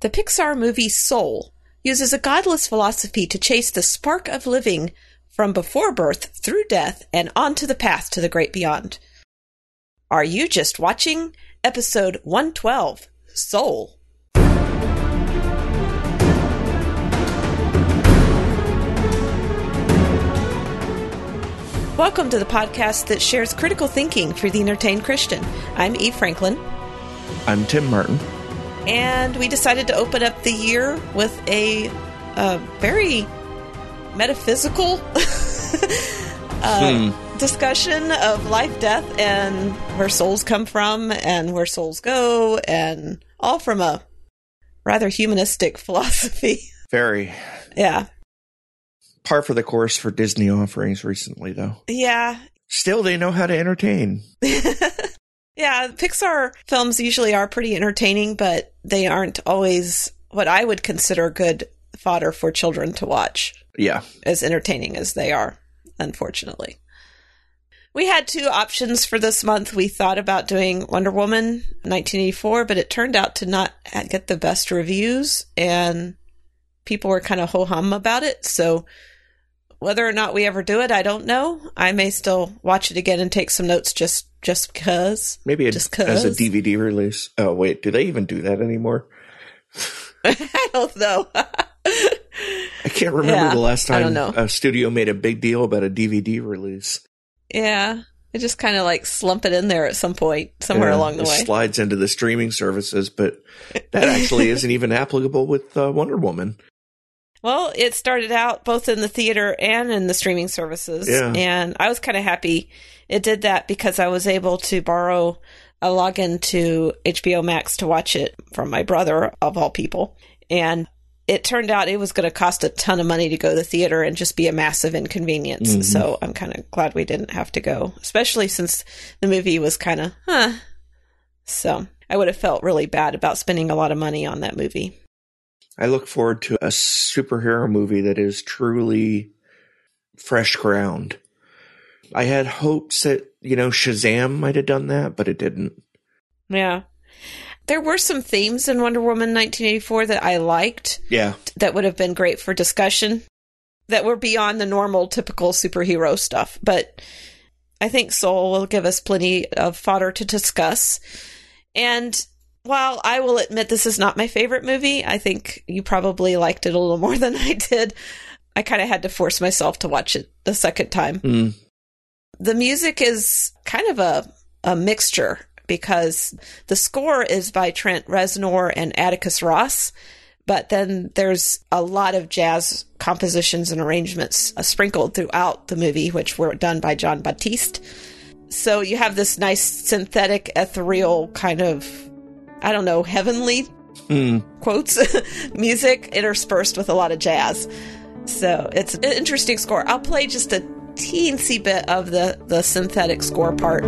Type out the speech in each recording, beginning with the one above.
The Pixar movie Soul uses a godless philosophy to chase the spark of living from before birth through death and onto the path to the great beyond. Are you just watching episode 112 Soul? Welcome to the podcast that shares critical thinking for the entertained Christian. I'm Eve Franklin. I'm Tim Martin. And we decided to open up the year with a, a very metaphysical uh, hmm. discussion of life, death, and where souls come from and where souls go, and all from a rather humanistic philosophy. Very. Yeah par for the course for Disney offerings recently, though. Yeah. Still, they know how to entertain. yeah, Pixar films usually are pretty entertaining, but they aren't always what I would consider good fodder for children to watch. Yeah. As entertaining as they are, unfortunately. We had two options for this month. We thought about doing Wonder Woman 1984, but it turned out to not get the best reviews, and people were kind of ho hum about it. So whether or not we ever do it, I don't know. I may still watch it again and take some notes just just because. Maybe a, just cause. as a DVD release. Oh wait, do they even do that anymore? I don't know. I can't remember yeah, the last time a studio made a big deal about a DVD release. Yeah, it just kind of like slump it in there at some point somewhere yeah, along the way. Slides into the streaming services, but that actually isn't even applicable with uh, Wonder Woman. Well, it started out both in the theater and in the streaming services. Yeah. And I was kind of happy it did that because I was able to borrow a login to HBO Max to watch it from my brother, of all people. And it turned out it was going to cost a ton of money to go to the theater and just be a massive inconvenience. Mm-hmm. So I'm kind of glad we didn't have to go, especially since the movie was kind of, huh. So I would have felt really bad about spending a lot of money on that movie. I look forward to a superhero movie that is truly fresh ground. I had hopes that, you know, Shazam might have done that, but it didn't. Yeah. There were some themes in Wonder Woman 1984 that I liked. Yeah. That would have been great for discussion that were beyond the normal typical superhero stuff. But I think Soul will give us plenty of fodder to discuss. And while I will admit this is not my favorite movie, I think you probably liked it a little more than I did. I kind of had to force myself to watch it the second time. Mm. The music is kind of a, a mixture because the score is by Trent Reznor and Atticus Ross, but then there's a lot of jazz compositions and arrangements uh, sprinkled throughout the movie, which were done by Jon Batiste. So you have this nice synthetic, ethereal kind of I don't know, heavenly mm. quotes music interspersed with a lot of jazz. So it's an interesting score. I'll play just a teensy bit of the, the synthetic score part.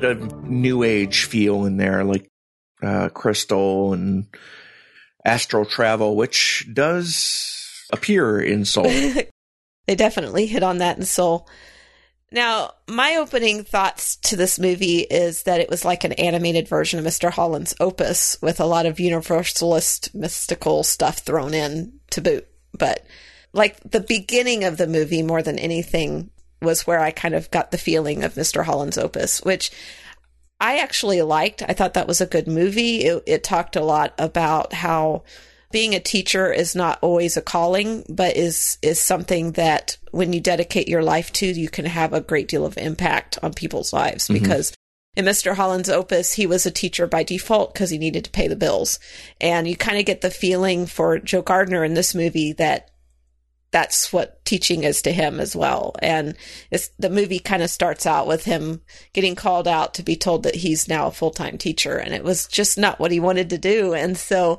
Bit of new age feel in there, like uh, crystal and astral travel, which does appear in Soul. they definitely hit on that in Soul. Now, my opening thoughts to this movie is that it was like an animated version of Mr. Holland's Opus with a lot of universalist mystical stuff thrown in to boot. But like the beginning of the movie, more than anything, was where I kind of got the feeling of Mr. Holland's Opus, which I actually liked. I thought that was a good movie. It, it, talked a lot about how being a teacher is not always a calling, but is is something that when you dedicate your life to, you can have a great deal of impact on people's lives. Mm-hmm. Because in Mr. Holland's opus, he was a teacher by default because he needed to pay the bills, and you kind of get the feeling for Joe Gardner in this movie that that's what teaching is to him as well. And the movie kind of starts out with him getting called out to be told that he's now a full time teacher, and it was just not what he wanted to do. And so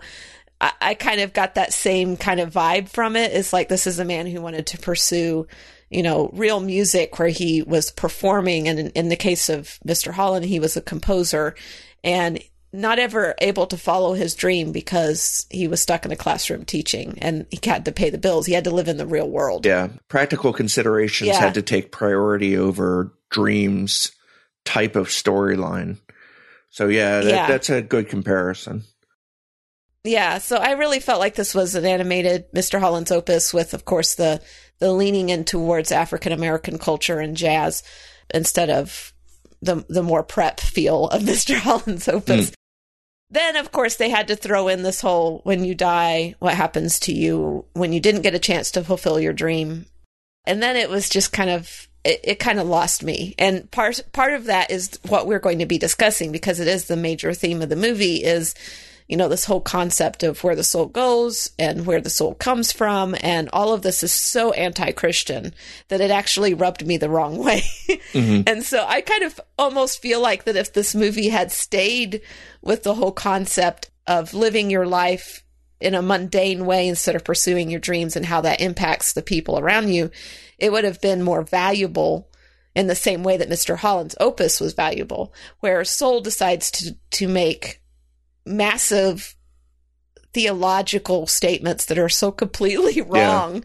I, I, kind of got that same kind of vibe from it. It's like this is a man who wanted to pursue you know, real music where he was performing. And in, in the case of Mr. Holland, he was a composer and not ever able to follow his dream because he was stuck in a classroom teaching and he had to pay the bills. He had to live in the real world. Yeah. Practical considerations Yeah. had to take priority over dreams type of storyline. So yeah, that, Yeah. that's a good comparison. Yeah, so I really felt like this was an animated Mr. Holland's opus with, of course, the the leaning in towards African American culture and jazz instead of the the more prep feel of Mr. Holland's opus. Hmm. Then, of course, they had to throw in this whole when you die, what happens to you when you didn't get a chance to fulfill your dream. And then it was just kind of it, it kind of lost me. And part part of that is what we're going to be discussing because it is the major theme of the movie is you know, this whole concept of where the soul goes and where the soul comes from. And all of this is so anti Christian that it actually rubbed me the wrong way. Mm-hmm. And so I kind of almost feel like that if this movie had stayed with the whole concept of living your life in a mundane way instead of pursuing your dreams and how that impacts the people around you, it would have been more valuable in the same way that Mr. Holland's opus was valuable, where Soul decides to to make massive theological statements that are so completely wrong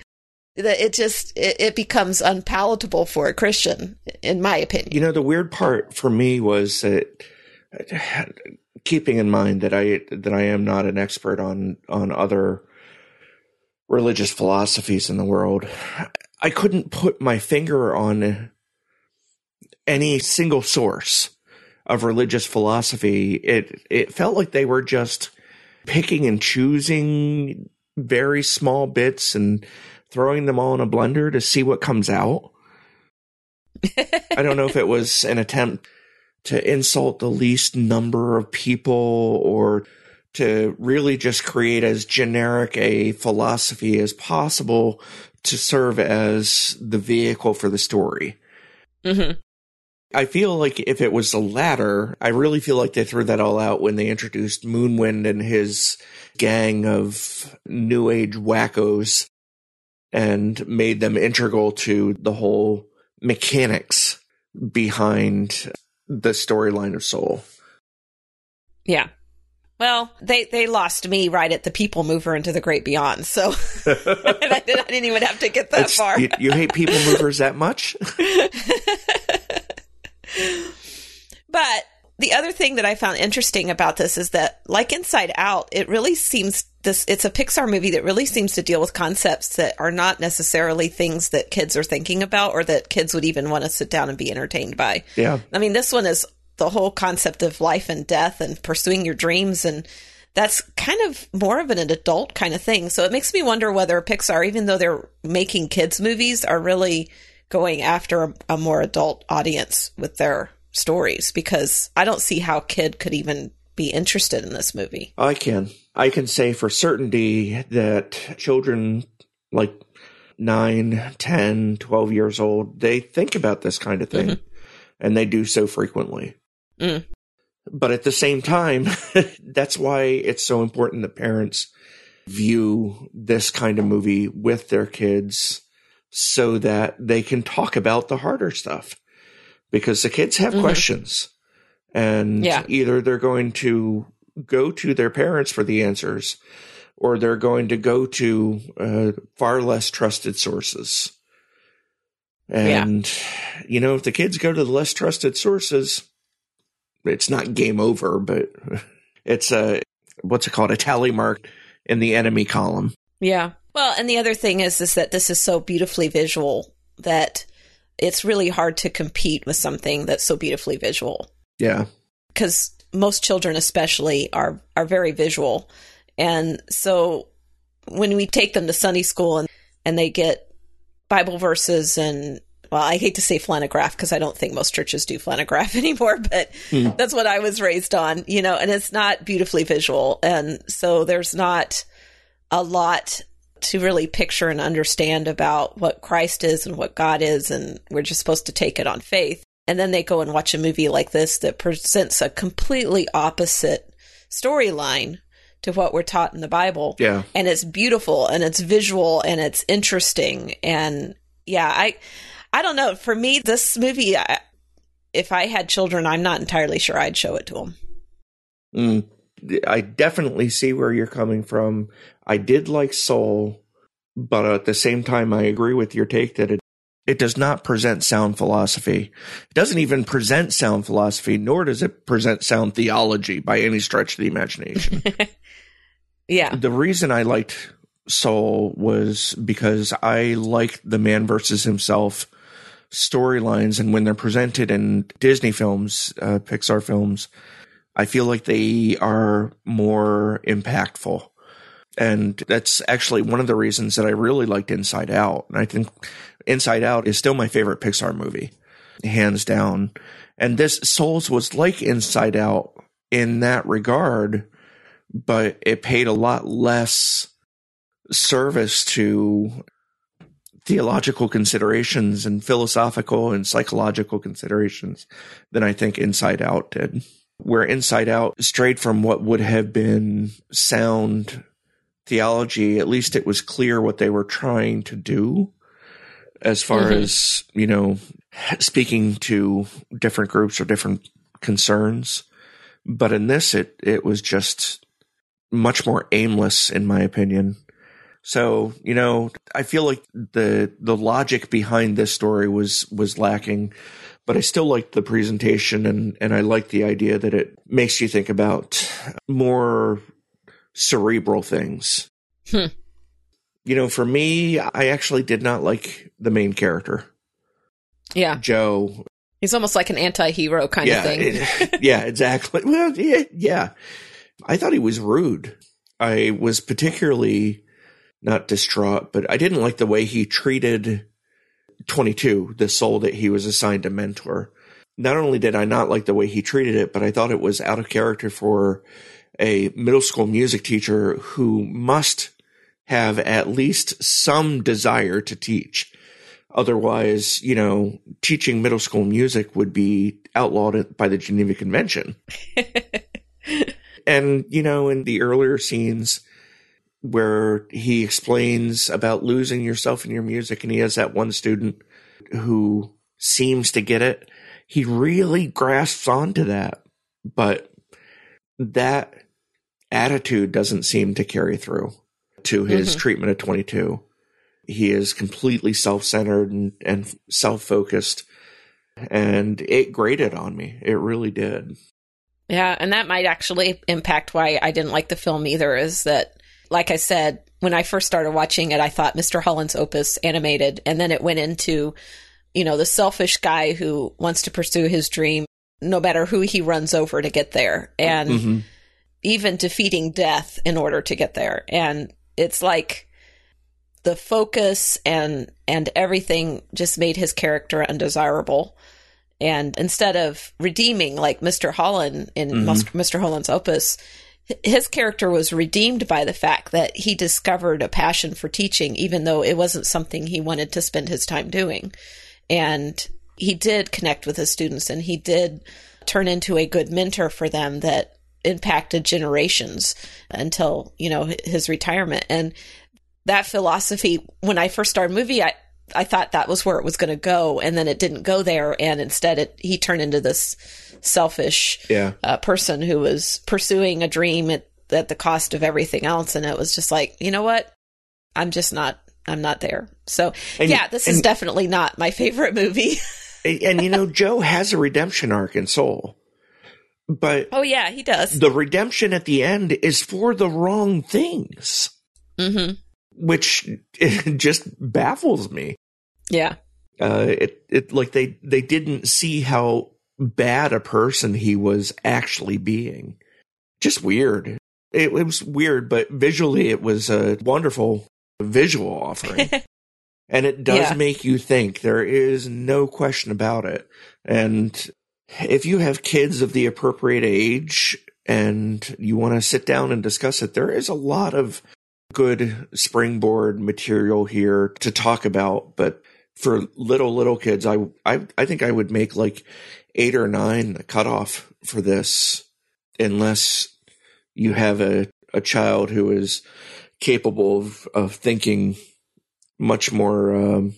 that it just it, it becomes unpalatable for a Christian, in my opinion. You know, the weird part for me was that keeping in mind that I that I am not an expert on on other religious philosophies in the world, I couldn't put my finger on any single source of religious philosophy. It it felt like they were just picking and choosing very small bits and throwing them all in a blender to see what comes out. I don't know if it was an attempt to insult the least number of people or to really just create as generic a philosophy as possible to serve as the vehicle for the story. hmm I feel like if it was the latter, I really feel like they threw that all out when they introduced Moonwind and his gang of new age wackos and made them integral to the whole mechanics behind the storyline of Soul. Yeah. Well, they they lost me right at the people mover into the great beyond. So I, did, didn't even have to get that It's- far. You, you hate people movers that much? But the other thing that I found interesting about this is that, like Inside Out, it really seems this. It's a Pixar movie that really seems to deal with concepts that are not necessarily things that kids are thinking about, or that kids would even want to sit down and be entertained by. Yeah. I mean, this one is the whole concept of life and death and pursuing your dreams and that's kind of more of an adult kind of thing. So it makes me wonder whether Pixar, even though they're making kids movies, are really going after a, a more adult audience with their stories because I don't see how kid could even be interested in this movie. I can. I can say for certainty that children like 9, 10, 12 years old, they think about this kind of thing and they do so frequently. Mm. But at the same time, that's why it's so important that parents view this kind of movie with their kids so that they can talk about the harder stuff because the kids have Mhm. questions and Yeah. either they're going to go to their parents for the answers or they're going to go to uh, far less trusted sources. And, you know, if the kids go to the less trusted sources, it's not game over, but it's a, what's it called? A tally mark in the enemy column. Yeah. Well, and the other thing is is that this is so beautifully visual that it's really hard to compete with something that's so beautifully visual. Yeah. because most children especially are are very visual and so when we take them to sunday school and and they get bible verses and well i hate to say flannelgraph because i don't think most churches do flannelgraph anymore but Hmm. that's what i was raised on you know and it's not beautifully visual and so there's not a lot to really picture and understand about what christ is and what god is and we're just supposed to take it on faith and then they go and watch a movie like this that presents a completely opposite storyline to what we're taught in the Bible. Yeah. And it's beautiful and it's visual and it's interesting and yeah, I I don't know. For me, this movie, I, if I had children, I'm not entirely sure I'd show it to them. Mm, I definitely see where you're coming from. I did like Soul, but at the same time, I agree with your take that it it does not present sound philosophy. It doesn't even present sound philosophy, nor does it present sound theology by any stretch of the imagination. yeah. The reason I liked Soul was because I liked the man versus himself storylines, and when they're presented in Disney films, uh, Pixar films, I feel like they are more impactful. And that's actually one of the reasons that I really liked Inside Out. And I think Inside Out is still my favorite Pixar movie, hands down. And this Souls was like Inside Out in that regard, but it paid a lot less service to theological considerations and philosophical and psychological considerations than I think Inside Out did. Where Inside Out strayed from what would have been sound theology, at least it was clear what they were trying to do as far mm-hmm. as, you know, speaking to different groups or different concerns. But in this, it, it was just much more aimless, in my opinion. So, you know, I feel like the, the logic behind this story was, was lacking, but I still liked the presentation and, and I like the idea that it makes you think about more cerebral things. Hmm. You know, for me, I actually did not like the main character. Yeah. Joe. He's almost like an anti hero kind yeah, of thing. it, yeah, exactly. Well, yeah, yeah. I thought he was rude. I was particularly not distraught, but I didn't like the way he treated 22, the soul that he was assigned to mentor. Not only did I not like the way he treated it, but I thought it was out of character for a middle school music teacher who must have at least some desire to teach. Otherwise, you know, teaching middle school music would be outlawed by the Geneva Convention. and, you know, in the earlier scenes where he explains about losing yourself in your music, and he has that one student who seems to get it, he really grasps onto that. But that attitude doesn't seem to carry through to his mm-hmm. treatment of 22. He is completely self centered and, and self focused. And it grated on me. It really did. Yeah. And that might actually impact why I didn't like the film either, is that, like I said, when I first started watching it, I thought Mr. Holland's opus animated. And then it went into, you know, the selfish guy who wants to pursue his dream no matter who he runs over to get there. And, mm-hmm even defeating death in order to get there. And it's like the focus and and everything just made his character undesirable. And instead of redeeming like Mr. Holland in mm-hmm. Mr. Holland's opus, his character was redeemed by the fact that he discovered a passion for teaching, even though it wasn't something he wanted to spend his time doing. And he did connect with his students and he did turn into a good mentor for them that impacted generations until, you know, his retirement. And that philosophy, when I first started movie, I, I thought that was where it was going to go, and then it didn't go there, and instead, it he turned into this selfish yeah. uh, person who was pursuing a dream at, at the cost of everything else, and it was just like, you know what, I'm just not, I'm not there. So and, yeah, this and, is definitely not my favorite movie. and you know, Joe has a redemption arc in Soul. But oh yeah, he does. The redemption at the end is for the wrong things, mm-hmm. which just baffles me. Yeah, uh, it it like they they didn't see how bad a person he was actually being. Just weird. It, it was weird, but visually it was a wonderful visual offering. and it does yeah. make you think. There is no question about it. And if you have kids of the appropriate age and you want to sit down and discuss it, there is a lot of good springboard material here to talk about. But for little, little kids, I, I, I think I would make like eight or nine the cutoff for this unless you have a, a child who is capable of, of thinking much more um,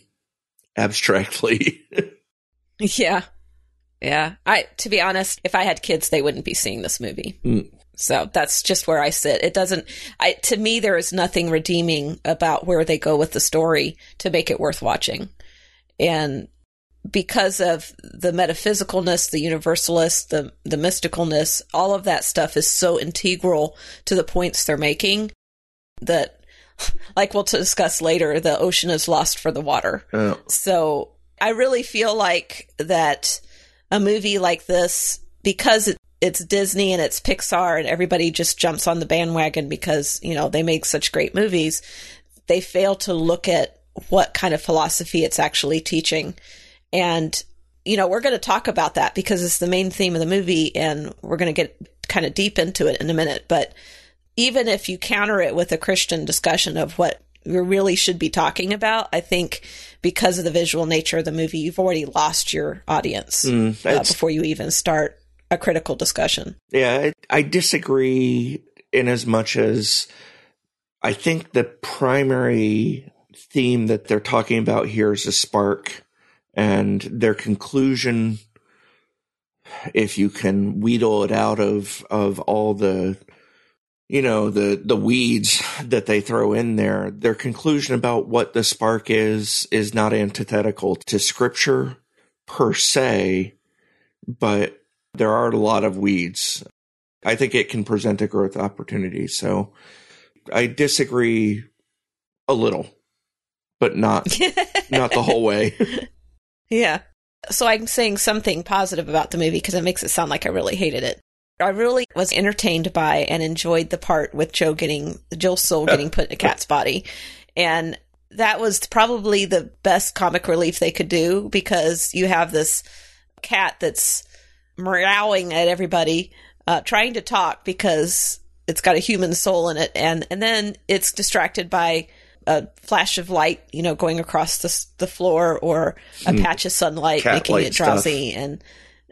abstractly. yeah. Yeah. I to be honest, if I had kids, they wouldn't be seeing this movie. Mm. So that's just where I sit. It doesn't I to me there is nothing redeeming about where they go with the story to make it worth watching. And because of the metaphysicalness, the universalist, the the mysticalness, all of that stuff is so integral to the points they're making that like we'll discuss later, the ocean is lost for the water. Oh. So I really feel like that a movie like this, because it, it's Disney and it's Pixar and everybody just jumps on the bandwagon because, you know, they make such great movies, they fail to look at what kind of philosophy it's actually teaching. And, you know, we're going to talk about that because it's the main theme of the movie and we're going to get kind of deep into it in a minute. But even if you counter it with a Christian discussion of what we really should be talking about, I think because of the visual nature of the movie, you've already lost your audience Mm, uh, before you even start a critical discussion. Yeah, I, I disagree in as much as I think the primary theme that they're talking about here is a spark and their conclusion if you can wheedle it out of of all the you know the the weeds that they throw in there their conclusion about what the spark is is not antithetical to scripture per se but there are a lot of weeds. I think it can present a growth opportunity. So i disagree a little but not not the whole way Yeah. So I'm saying something positive about the movie because it makes it sound like I really hated it. I really was entertained by and enjoyed the part with Joe getting Joe's soul getting put in a cat's body. And that was probably the best comic relief they could do because you have this cat that's meowing at everybody, uh, trying to talk because it's got a human soul in it, and and then it's distracted by a flash of light, you know, going across the the floor or a patch of sunlight Cat making it drowsy, and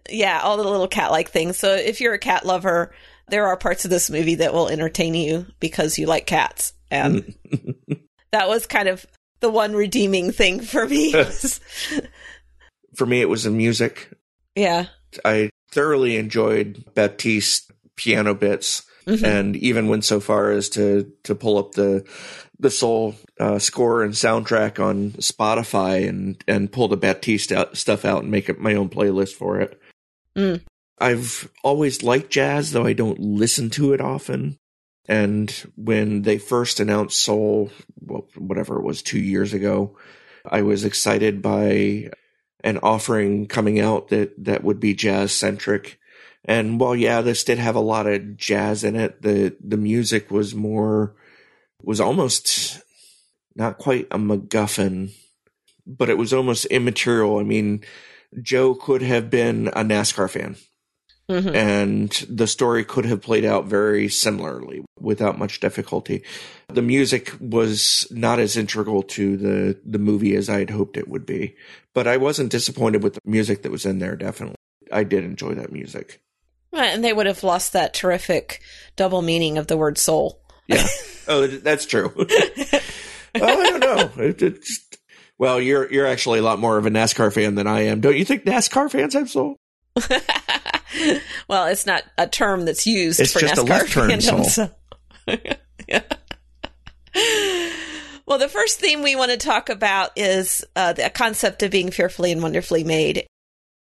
yeah, all the little cat like things. So if you're a cat lover, there are parts of this movie that will entertain you because you like cats, and that was kind of the one redeeming thing for me. for me it was the music yeah. I thoroughly enjoyed Batiste piano bits Mhm. and even went so far as to to pull up the the soul uh, score and soundtrack on Spotify and and pull the Batiste out, stuff out and make it my own playlist for it. Mm. I've always liked jazz, though I don't listen to it often. And when they first announced Soul, well, whatever it was, two years ago, I was excited by an offering coming out that that would be jazz centric. And while yeah, this did have a lot of jazz in it, the the music was more was almost not quite a MacGuffin, but it was almost immaterial. I mean, Joe could have been a NASCAR fan, Mhm. and the story could have played out very similarly without much difficulty. The music was not as integral to the the movie as I had hoped it would be, but I wasn't disappointed with the music that was in there. Definitely, I did enjoy that music. Right, And they would have lost that terrific double meaning of the word soul. Yeah. oh, that's true. oh, I don't know. It, it's, well, you're you're actually a lot more of a NASCAR fan than I am. Don't you think NASCAR fans have soul? well, it's not a term that's used It's for just a NASCAR left turn, fandom, so. so- Yeah. Well, the first theme we want to talk about is uh, the concept of being fearfully and wonderfully made.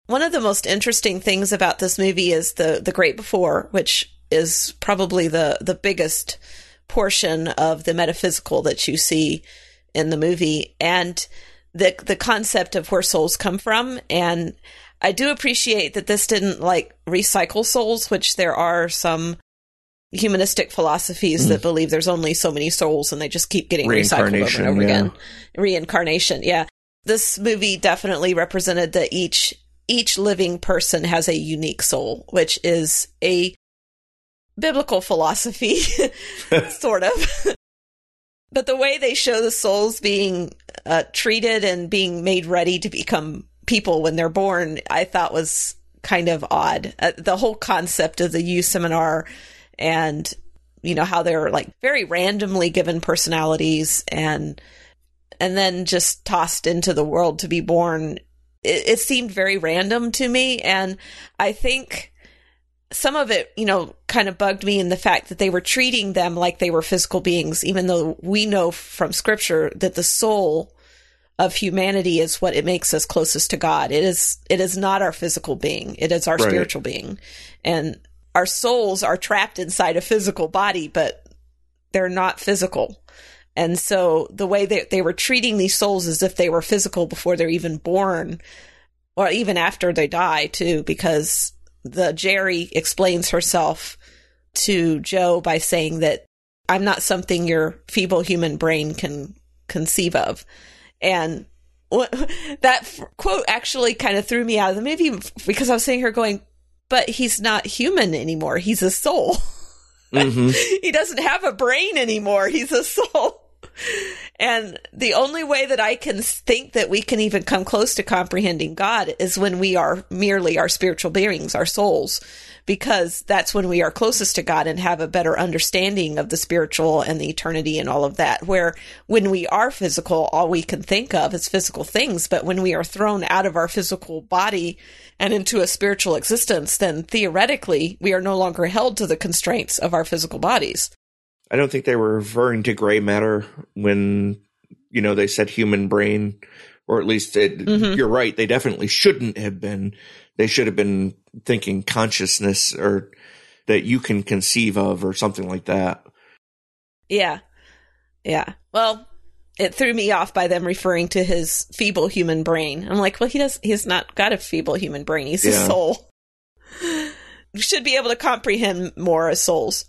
One of the most interesting things about this movie is the the Great Before, which is probably the the biggest portion of the metaphysical that you see in the movie, and the the concept of where souls come from. And I do appreciate that this didn't like recycle souls, which there are some humanistic philosophies hmm. that believe there's only so many souls and they just keep getting recycled over and over yeah. again. Reincarnation, yeah. This movie definitely represented that each each living person has a unique soul, which is a biblical philosophy, sort of. but the way they show the souls being uh, treated and being made ready to become people when they're born, I thought was kind of odd. Uh, the whole concept of the U seminar and you know how they're like very randomly given personalities and and then just tossed into the world to be born. It, it seemed very random to me. And I think some of it, you know, kind of bugged me in the fact that they were treating them like they were physical beings, even though we know from scripture that the soul of humanity is what it makes us closest to God. It is, it is not our physical being. It is our Right. spiritual being. And our souls are trapped inside a physical body, but they're not physical. And so the way that they were treating these souls as if they were physical before they're even born, or even after they die too, because the Jerry explains herself to Joe by saying that I'm not something your feeble human brain can conceive of. And that f- quote actually kind of threw me out of the movie because I was sitting here going, but he's not human anymore. He's a soul. hmm he doesn't have a brain anymore. He's a soul. And the only way that I can think that we can even come close to comprehending God is when we are merely our spiritual beings, our souls, because that's when we are closest to God and have a better understanding of the spiritual and the eternity and all of that. Where when we are physical, all we can think of is physical things. But when we are thrown out of our physical body and into a spiritual existence, then theoretically we are no longer held to the constraints of our physical bodies. I don't think they were referring to gray matter when you know they said human brain, or at least it, Mhm. you're right. They definitely shouldn't have been. They should have been thinking consciousness or that you can conceive of or something like that. Yeah. Yeah. Well, it threw me off by them referring to his feeble human brain. I'm like, well, he does, he's not got a feeble human brain. He's a soul. You should be able to comprehend more as souls.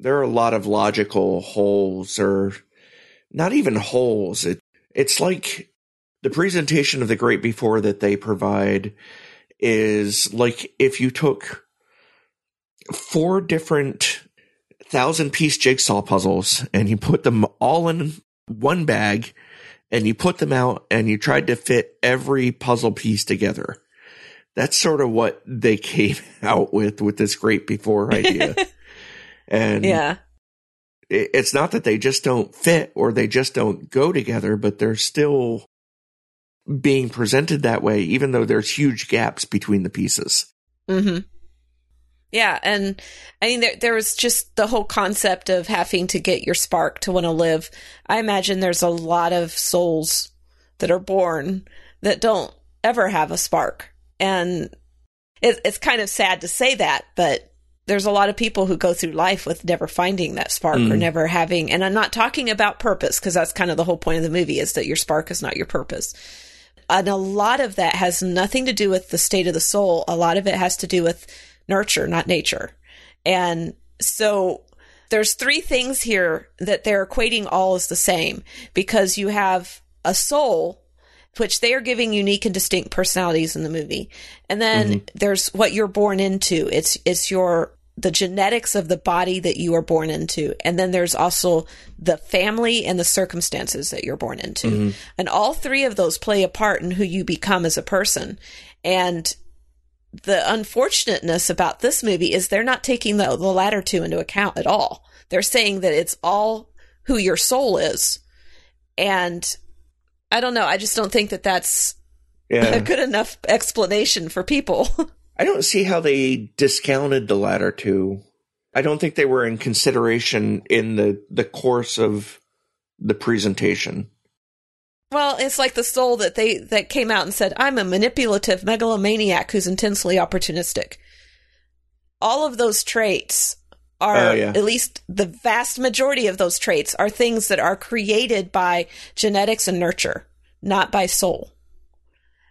There are a lot of logical holes, or not even holes. It it's like the presentation of the great before that they provide is like if you took four different thousand piece jigsaw puzzles and you put them all in one bag and you put them out and you tried to fit every puzzle piece together. That's sort of what they came out with with this great before idea. and Yeah. it- it's not that they just don't fit or they just don't go together, but they're still being presented that way, even though there's huge gaps between the pieces. hmm Yeah, and I mean, there there was just the whole concept of having to get your spark to want to live. I imagine there's a lot of souls that are born that don't ever have a spark, and it, it's kind of sad to say that, but there's a lot of people who go through life with never finding that spark or Mm. never having. And I'm not talking about purpose because that's kind of the whole point of the movie is that your spark is not your purpose. And a lot of that has nothing to do with the state of the soul. A lot of it has to do with nurture, not nature. And so there's three things here that they're equating all as the same because you have a soul, which they are giving unique and distinct personalities in the movie. And then there's what you're born into. It's, it's your, the genetics of the body that you are born into. And then there's also the family and the circumstances that you're born into. Mm-hmm. And all three of those play a part in who you become as a person. And the unfortunateness about this movie is they're not taking the, the latter two into account at all. They're saying that it's all who your soul is. And I don't know. I just don't think that that's a good enough explanation for people. I don't see how they discounted the latter two. I don't think they were in consideration in the, the course of the presentation. well, it's like the soul that they that came out and said, "I'm a manipulative megalomaniac who's intensely opportunistic." All of those traits are Oh, yeah. at least the vast majority of those traits are things that are created by genetics and nurture, not by soul.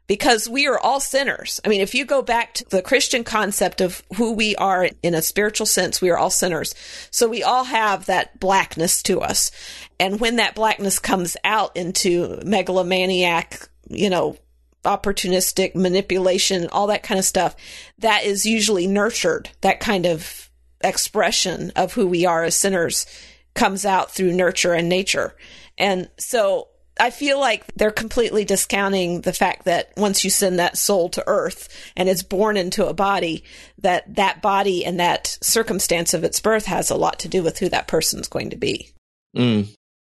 Because we are all sinners. I mean, if you go back to the Christian concept of who we are in a spiritual sense, we are all sinners. So we all have that blackness to us. And when that blackness comes out into megalomaniac, you know, opportunistic manipulation, all that kind of stuff, that is usually nurtured. That kind of expression of who we are as sinners comes out through nurture and nature. And so I feel like they're completely discounting the fact that once you send that soul to earth and it's born into a body, that that body and that circumstance of its birth has a lot to do with who that person's going to be. Mm.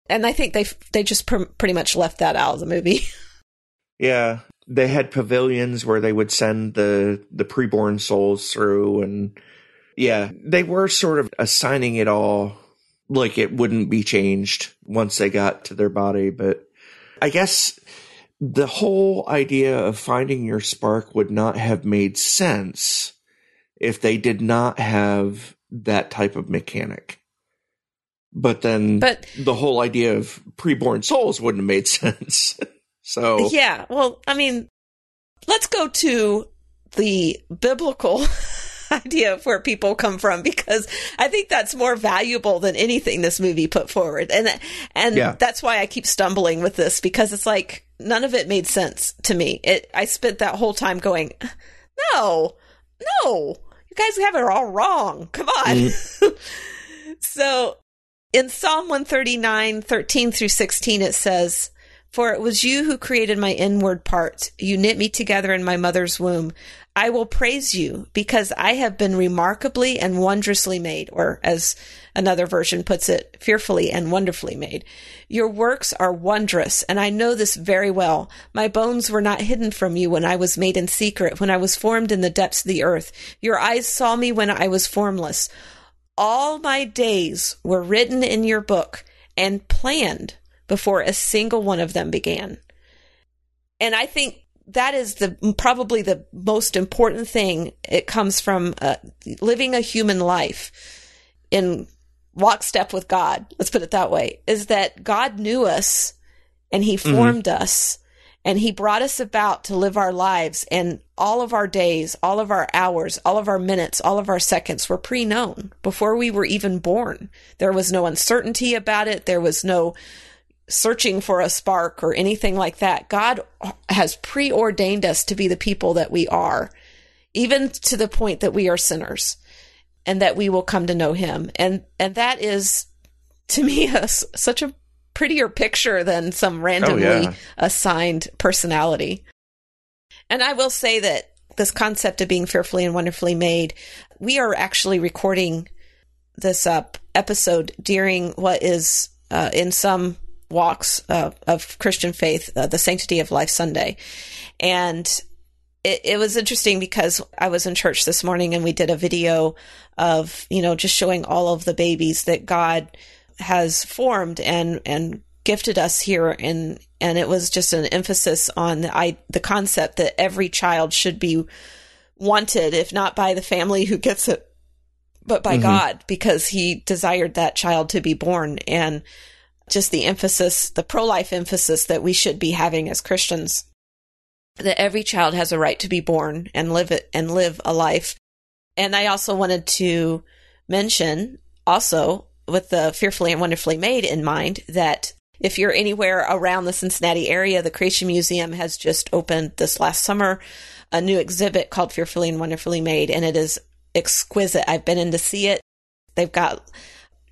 And I think they they just pr- pretty much left that out of the movie. Yeah, they had pavilions where they would send the the preborn souls through and yeah, they were sort of assigning it all like it wouldn't be changed once they got to their body, but I guess the whole idea of finding your spark would not have made sense if they did not have that type of mechanic. But then But- the whole idea of preborn souls wouldn't have made sense. so Yeah, well, I mean, let's go to the biblical idea of where people come from because I think that's more valuable than anything this movie put forward. And and Yeah. that's why I keep stumbling with this because it's like none of it made sense to me. It I spent that whole time going, "No. No. You guys have it all wrong. Come on." Mm. so in Psalm 139, 13 through 16, it says, For it was you who created my inward parts. You knit me together in my mother's womb. I will praise you because I have been remarkably and wondrously made, or as another version puts it, fearfully and wonderfully made. Your works are wondrous, and I know this very well. My bones were not hidden from you when I was made in secret, when I was formed in the depths of the earth. Your eyes saw me when I was formless. All my days were written in your book and planned before a single one of them began. And I think that is the probably the most important thing. It comes from uh, living a human life in lockstep with God. Let's put it that way. Is that God knew us and He formed us and He brought us about to live our lives and all of our days, all of our hours, all of our minutes, all of our seconds were pre known before we were even born. There was no uncertainty about it. There was no searching for a spark or anything like that. God has preordained us to be the people that we are, even to the point that we are sinners and that we will come to know him. And, and that is to me a such a prettier picture than some randomly yeah. assigned personality. And I will say that this concept of being fearfully and wonderfully made, we are actually recording this up episode during what is uh, in some walks uh, of Christian faith, uh, the Sanctity of Life Sunday, and it, it was interesting because I was in church this morning and we did a video of you know just showing all of the babies that God has formed and and gifted us here and and it was just an emphasis on the I the concept that every child should be wanted if not by the family who gets it but by God because he desired that child to be born. And just the emphasis the pro-life emphasis that we should be having as Christians that every child has a right to be born and live it and live a life and I also wanted to mention also with the fearfully and wonderfully made in mind that if you're anywhere around the Cincinnati area, the Creation Museum has just opened this last summer a new exhibit called Fearfully and Wonderfully Made, and it is exquisite. I've been in to see it. They've got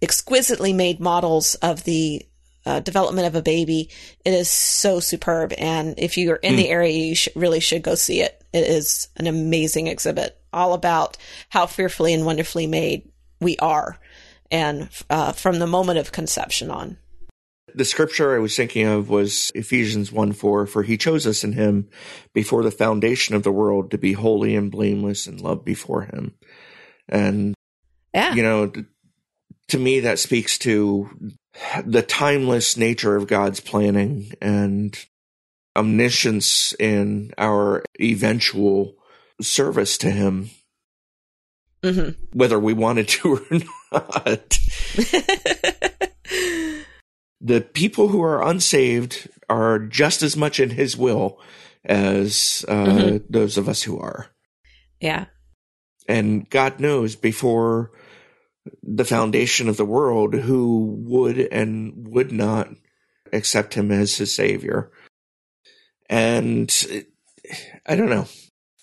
exquisitely made models of the uh, development of a baby. It is so superb, and if you're in the area, you sh- really should go see it. It is an amazing exhibit, all about how fearfully and wonderfully made we are, and uh, from the moment of conception on. The scripture I was thinking of was Ephesians 1 4, for he chose us in him before the foundation of the world to be holy and blameless and loved before him. And, Yeah, you know, to me, that speaks to the timeless nature of God's planning and omniscience in our eventual service to him, hmm whether we wanted to or not. the people who are unsaved are just as much in his will as uh, Mhm. those of us who are. yeah, And God knows before the foundation of the world who would and would not accept him as his savior. And I don't know.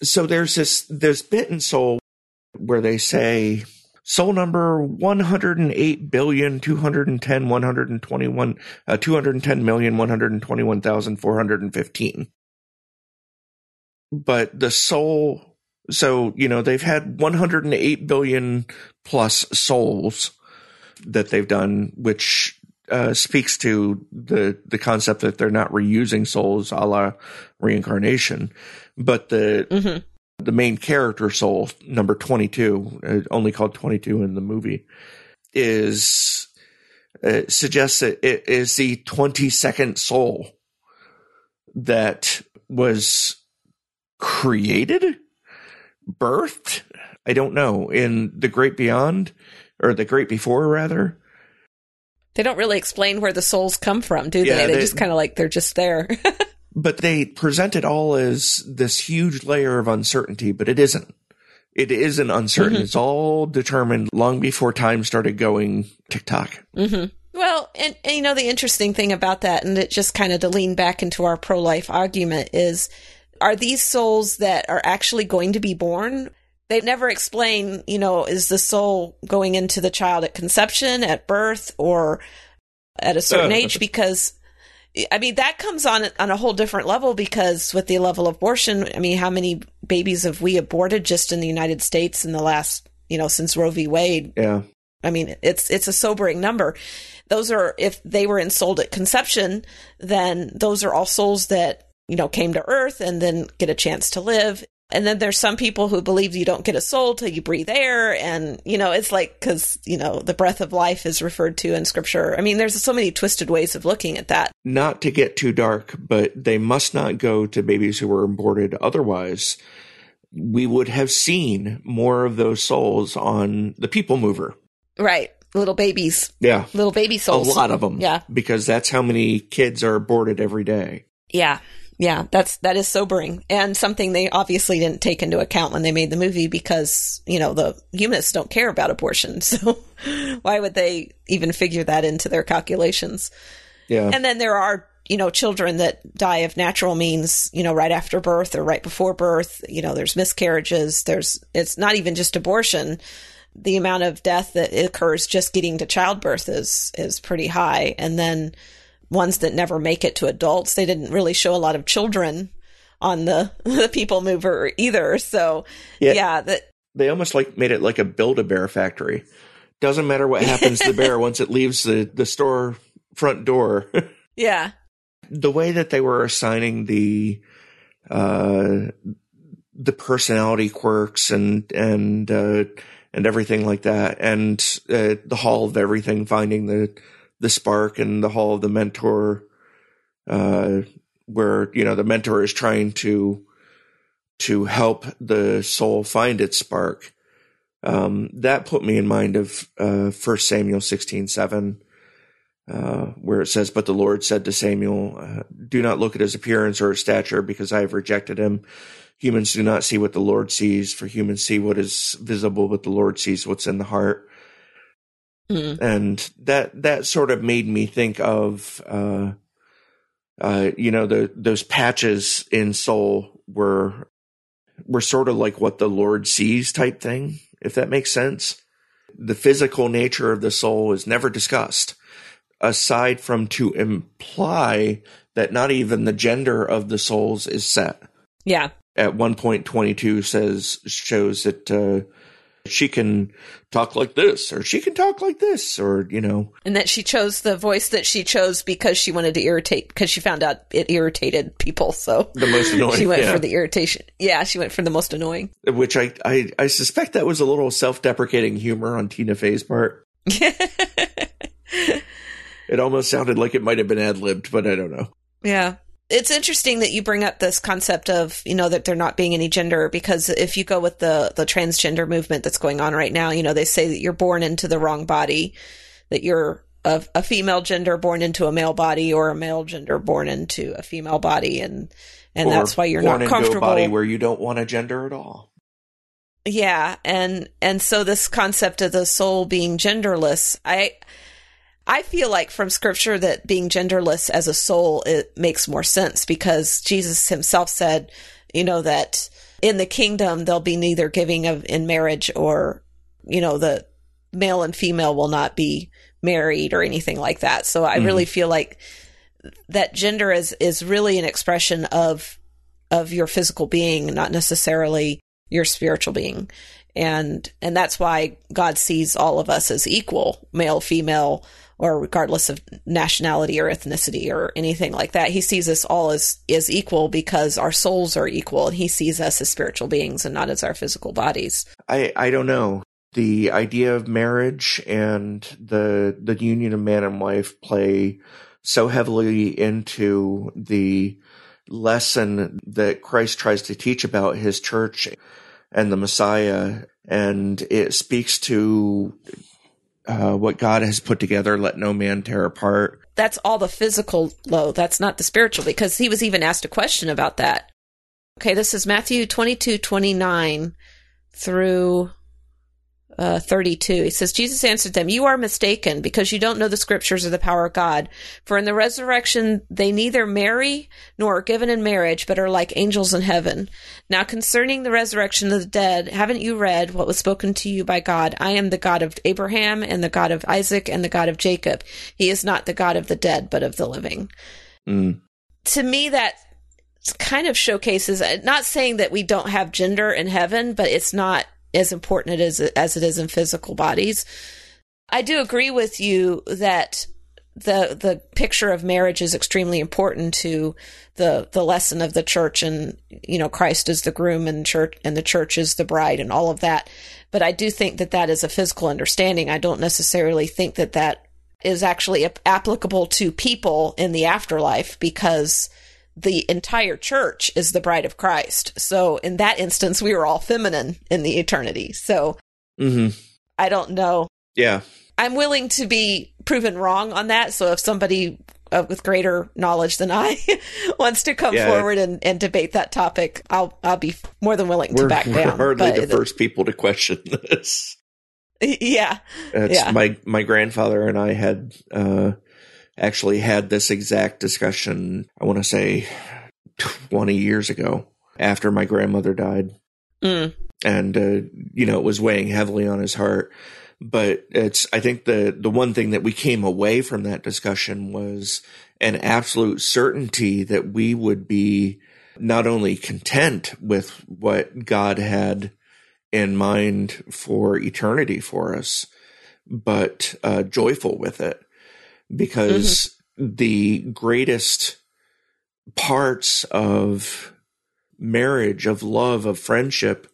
So there's this there's bit in soul where they say soul number 108 billion 210 121 uh, 210 million 121,415 but the soul so you know they've had 108 billion plus souls that they've done which uh, speaks to the the concept that they're not reusing souls a la reincarnation, but the hmm the main character soul number 22 uh, only called 22 in the movie is uh, suggests that it is the 22nd soul that was created birthed i don't know in the great beyond or the great before rather They don't really explain where the souls come from, do they? Yeah, they, they- just kind of like they're just there. but they present it all as this huge layer of uncertainty, but it isn't. It isn't uncertain. Mhm. It's all determined long before time started going tick tock. hmm Well, and, and you know the interesting thing about that, and it just kind of to lean back into our pro-life argument is, are these souls that are actually going to be born? They never explain, you know, is the soul going into the child at conception, at birth, or at a certain Uh. age? Because I mean, that comes on on a whole different level because with the level of abortion, I mean, how many babies have we aborted just in the United States in the last, you know, since Roe v. Wade? Yeah. I mean, it's it's a sobering number. Those are if they were ensouled at conception, then those are all souls that you know came to Earth and then get a chance to live. And then there's some people who believe you don't get a soul till you breathe air, and you know it's like because you know the breath of life is referred to in Scripture. I mean, there's so many twisted ways of looking at that. Not to get too dark, but they must not go to babies who were aborted. Otherwise, we would have seen more of those souls on the People Mover. Right, little babies, Yeah. little baby souls. A lot of them. Yeah. Because that's how many kids are aborted every day. Yeah. Yeah, that's that is sobering and something they obviously didn't take into account when they made the movie because, you know, the humanists don't care about abortion. So why would they even figure that into their calculations? Yeah. And then there are, you know, children that die of natural means, you know, right after birth or right before birth. You know, there's miscarriages. There's, it's not even just abortion. The amount of death that occurs just getting to childbirth is, is pretty high. And then ones that never make it to adults, they didn't really show a lot of children on the, the people mover either. So Yeah. yeah, that, they almost like made it like a build a bear factory. Doesn't matter what happens to the bear once it leaves the, the store front door. yeah. the way that they were assigning the uh the personality quirks and and uh and everything like that and uh, the hall of everything finding the the spark and the hall of the mentor uh where you know the mentor is trying to to help the soul find its spark um that put me in mind of uh first samuel sixteen seven uh, where it says, But the Lord said to Samuel, uh, Do not look at his appearance or his stature, because I have rejected him. Humans do not see what the Lord sees, for humans see what is visible, but the Lord sees what's in the heart. Mm. And that that sort of made me think of, uh, uh, you know, the those patches in Soul were were sort of like what the Lord sees type thing, if that makes sense. The physical nature of the soul is never discussed aside from to imply that not even the gender of the souls is set. Yeah. At one point, 22 says, shows that, uh, she can talk like this, or she can talk like this, or, you know, And that she chose the voice that she chose because she wanted to irritate, because she found out it irritated people. So the most annoying. she went yeah. for the irritation. Yeah, she went for the most annoying. Which I, I, I suspect that was a little self deprecating humor on Tina Fey's part. It almost sounded like it might have been ad libbed, but I don't know. yeah. It's interesting that you bring up this concept of, you know, that there not being any gender because if you go with the the transgender movement that's going on right now, you know, they say that you're born into the wrong body, that you're a, a female gender born into a male body or a male gender born into a female body and and Or that's why you're born not into comfortable a body where you don't want a gender at all. Yeah, and and so this concept of the soul being genderless, I I feel like from scripture that being genderless as a soul it makes more sense because Jesus himself said, you know that in the kingdom there'll be neither giving of in marriage or you know the male and female will not be married or anything like that. So I Mhm. really feel like that gender is is really an expression of of your physical being, not necessarily your spiritual being. And and that's why God sees all of us as equal, male, female, or regardless of nationality or ethnicity or anything like that. He sees us all as, as equal because our souls are equal and he sees us as spiritual beings and not as our physical bodies. I, I don't know. The idea of marriage and the the union of man and wife play so heavily into the lesson that Christ tries to teach about his church and the Messiah. And it speaks to uh, what God has put together, let no man tear apart. That's all the physical, though. That's not the spiritual, because he was even asked a question about that. Okay, this is Matthew 22 29 through uh, 32. He says, Jesus answered them, You are mistaken because you don't know the scriptures or the power of God. For in the resurrection, they neither marry nor are given in marriage, but are like angels in heaven. Now, concerning the resurrection of the dead, haven't you read what was spoken to you by God? I am the God of Abraham and the God of Isaac and the God of Jacob. He is not the God of the dead, but of the living. Mm. To me, that kind of showcases, not saying that we don't have gender in heaven, but it's not as important it is as it is in physical bodies. I do agree with you that the the picture of marriage is extremely important to the the lesson of the church and you know Christ is the groom and church and the church is the bride and all of that but I do think that that is a physical understanding I don't necessarily think that that is actually applicable to people in the afterlife because the entire church is the bride of Christ. So in that instance, we were all feminine in the eternity. So mm-hmm. I don't know. Yeah. I'm willing to be proven wrong on that. So if somebody uh, with greater knowledge than I wants to come yeah. forward and, and debate that topic, I'll I'll be more than willing we're, to back down. We're hardly the first people to question this. Yeah, it's yeah. My my grandfather and I had uh, actually had this exact discussion, I want to say 20 years ago after my grandmother died. Mm. And, uh, you know, it was weighing heavily on his heart. But it's, I think the, the one thing that we came away from that discussion was an absolute certainty that we would be not only content with what God had in mind for eternity for us, but uh, joyful with it because mm-hmm. the greatest parts of marriage, of love, of friendship,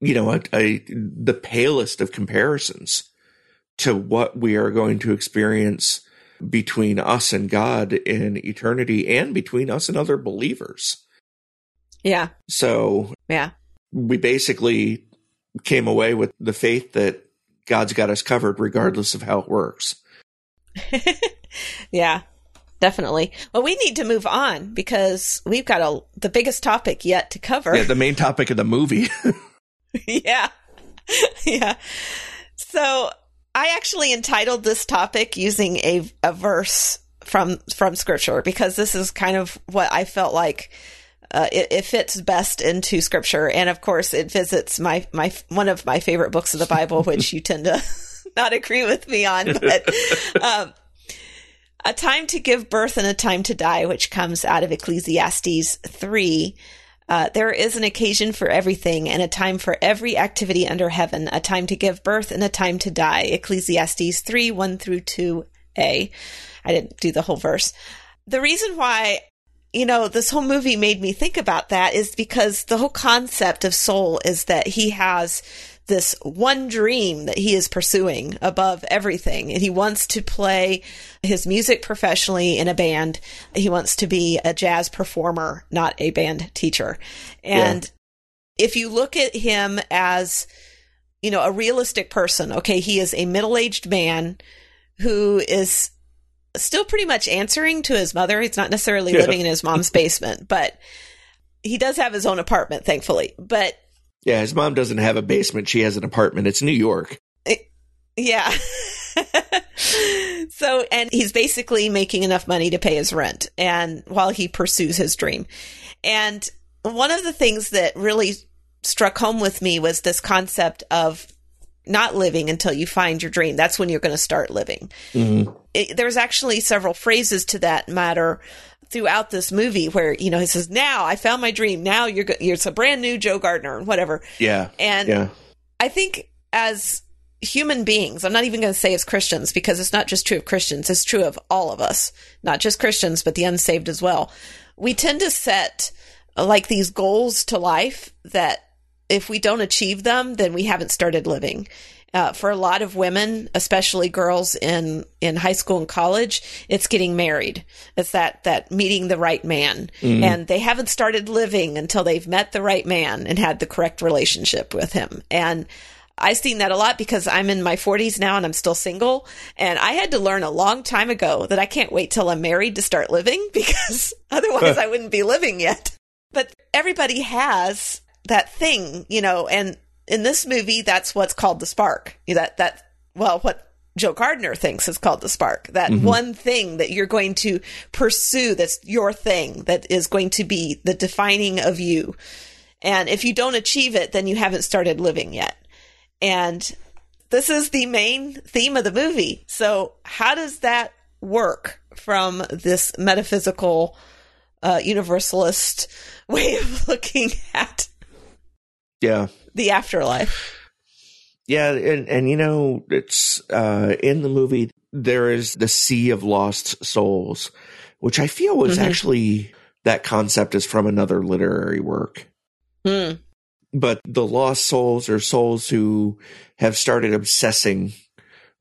you know, a, a, the palest of comparisons to what we are going to experience between us and God in eternity and between us and other believers. Yeah. So, yeah. We basically came away with the faith that God's got us covered regardless of how it works. yeah, definitely. Well, we need to move on because we've got a the biggest topic yet to cover. Yeah, the main topic of the movie. yeah. Yeah. So, I actually entitled this topic using a a verse from from scripture because this is kind of what I felt like uh, it, it, fits best into scripture, and of course, it visits my my one of my favorite books of the Bible, which you tend to not agree with me on, but um, a time to give birth and a time to die, which comes out of Ecclesiastes 3. Uh, there is an occasion for everything and a time for every activity under heaven, a time to give birth and a time to die. Ecclesiastes 3 1 through 2a. I didn't do the whole verse. The reason why, you know, this whole movie made me think about that is because the whole concept of soul is that he has this one dream that he is pursuing above everything. And he wants to play his music professionally in a band. He wants to be a jazz performer, not a band teacher. And yeah. if you look at him as, you know, a realistic person, okay, he is a middle aged man who is still pretty much answering to his mother. He's not necessarily yeah. living in his mom's basement, but he does have his own apartment, thankfully. But yeah, his mom doesn't have a basement. She has an apartment. It's New York. yeah. so, and he's basically making enough money to pay his rent and while he pursues his dream. And one of the things that really struck home with me was this concept of not living until you find your dream. That's when you're going to start living. Mm-hmm. It, there's actually several phrases to that matter throughout this movie where you know he says now i found my dream now you're you're it's a brand new joe gardner and whatever yeah and yeah i think as human beings, I'm not even going to say as Christians because it's not just true of Christians, it's true of all of us, not just Christians, but the unsaved as well. We tend to set like these goals to life that if we don't achieve them, then we haven't started living. Uh, for a lot of women, especially girls in, in high school and college, it's getting married. It's that, that meeting the right man. Mm. And they haven't started living until they've met the right man and had the correct relationship with him. And I've seen that a lot because I'm in my 40s now and I'm still single. And I had to learn a long time ago that I can't wait till I'm married to start living because otherwise I wouldn't be living yet. But everybody has that thing, you know, and in this movie, that's what's called the spark. That, that, well, what Joe Gardner thinks is called the spark. That mm-hmm. one thing that you're going to pursue that's your thing, that is going to be the defining of you. And if you don't achieve it, then you haven't started living yet. And this is the main theme of the movie. So, how does that work from this metaphysical, uh, universalist way of looking at yeah the afterlife? Yeah, and and you know, it's uh, in the movie there is the sea of lost souls, which I feel was mm-hmm. actually that concept is from another literary work. Hmm but the lost souls are souls who have started obsessing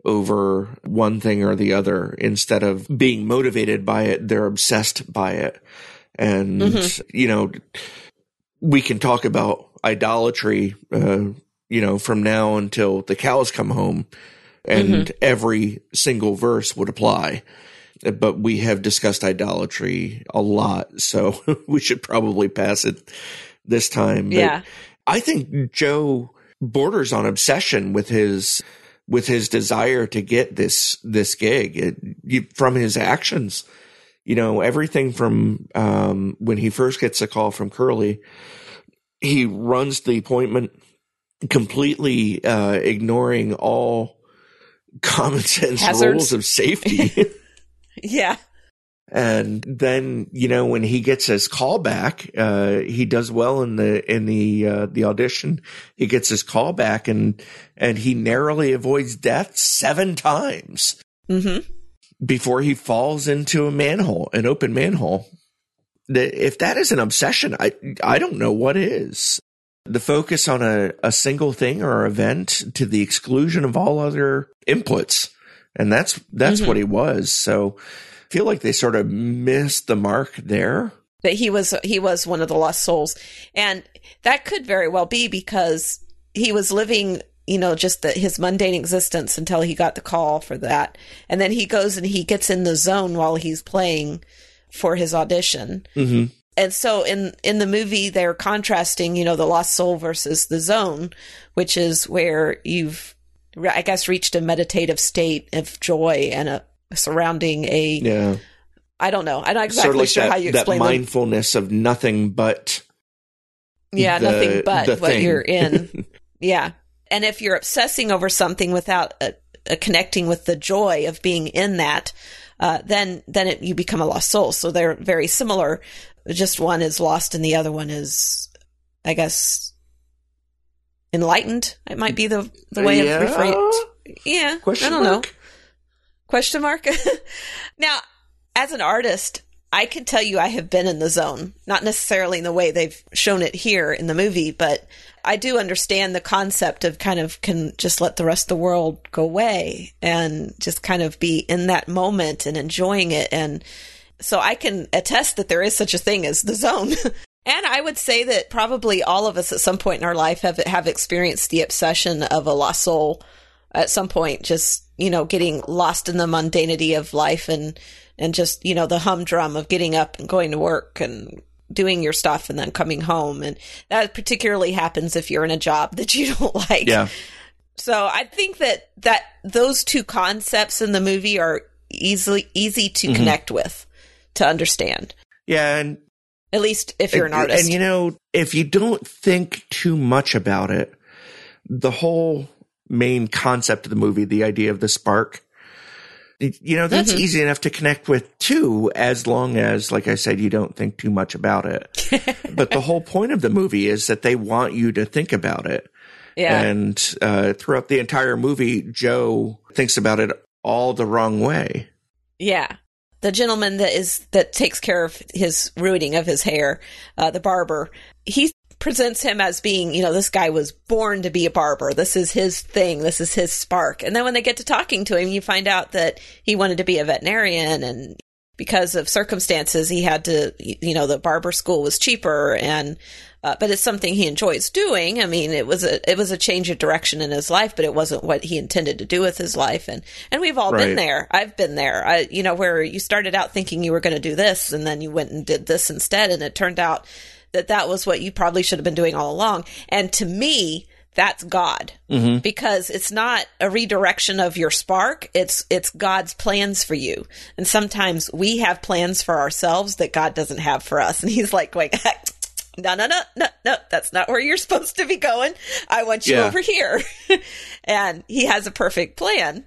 over one thing or the other instead of being motivated by it they're obsessed by it and mm-hmm. you know we can talk about idolatry uh, you know from now until the cows come home and mm-hmm. every single verse would apply but we have discussed idolatry a lot so we should probably pass it this time but yeah I think Joe borders on obsession with his with his desire to get this this gig it, you, from his actions. You know, everything from um, when he first gets a call from Curley, he runs the appointment completely uh, ignoring all common sense Hazards. rules of safety. yeah. And then, you know, when he gets his call back, uh, he does well in the, in the, uh, the audition. He gets his call back and, and he narrowly avoids death seven times mm-hmm. before he falls into a manhole, an open manhole. If that is an obsession, I, I don't know what is. The focus on a, a single thing or event to the exclusion of all other inputs. And that's, that's mm-hmm. what he was. So, I feel like they sort of missed the mark there. That he was he was one of the lost souls, and that could very well be because he was living you know, just the, his mundane existence until he got the call for that. And then he goes and he gets in the zone while he's playing for his audition. Mm-hmm. And so in, in the movie, they're contrasting, you know, the lost soul versus the zone, which is where you've, I guess, reached a meditative state of joy and a, surrounding a yeah. I don't know. I'm not exactly sort of like sure that, how you explain that mindfulness them. of nothing but yeah, the, nothing but what thing. you're in. yeah, and if you're obsessing over something without a, a connecting with the joy of being in that, uh, then then it, you become a lost soul. So they're very similar. Just one is lost, and the other one is, I guess, enlightened. It might be the the way yeah. of rephrase. Yeah, Question I don't mark? know. Question mark. now, as an artist, I can tell you I have been in the zone, not necessarily in the way they've shown it here in the movie, but I do understand the concept of kind of can just let the rest of the world go away and just kind of be in that moment and enjoying it. And so I can attest that there is such a thing as the zone. and I would say that probably all of us at some point in our life have, have experienced the obsession of a lost soul at some point, just you know, getting lost in the mundanity of life and, and just, you know, the humdrum of getting up and going to work and doing your stuff and then coming home. And that particularly happens if you're in a job that you don't like. Yeah. So I think that, that those two concepts in the movie are easily, easy to mm-hmm. connect with, to understand. Yeah. And at least if you're an artist. And you know, if you don't think too much about it, the whole main concept of the movie, the idea of the spark, You know, that's Mhm. easy enough to connect with too, as long as, like I said, you don't think too much about it. but the whole point of the movie is that they want you to think about it. Yeah. And uh, throughout the entire movie, Joe thinks about it all the wrong way. Yeah. The gentleman that is that takes care of his rooting of his hair, uh, the barber, he presents him as being, you know, this guy was born to be a barber. This is his thing. This is his spark. And then when they get to talking to him, you find out that he wanted to be a veterinarian and because of circumstances, he had to, you know, the barber school was cheaper and, uh, but it's something he enjoys doing. I mean, it was a, it was a change of direction in his life, but it wasn't what he intended to do with his life. And, and we've all been there. I've been there. I, you know, where you started out thinking you were going to do this and then you went and did this instead. And it turned out that that was what you probably should have been doing all along. And to me, that's God Mm-hmm. because it's not a redirection of your spark. It's, it's God's plans for you. And sometimes we have plans for ourselves that God doesn't have for us. And he's like going, no, no, no, no, no, that's not where you're supposed to be going. I want you Yeah. over here. and he has a perfect plan.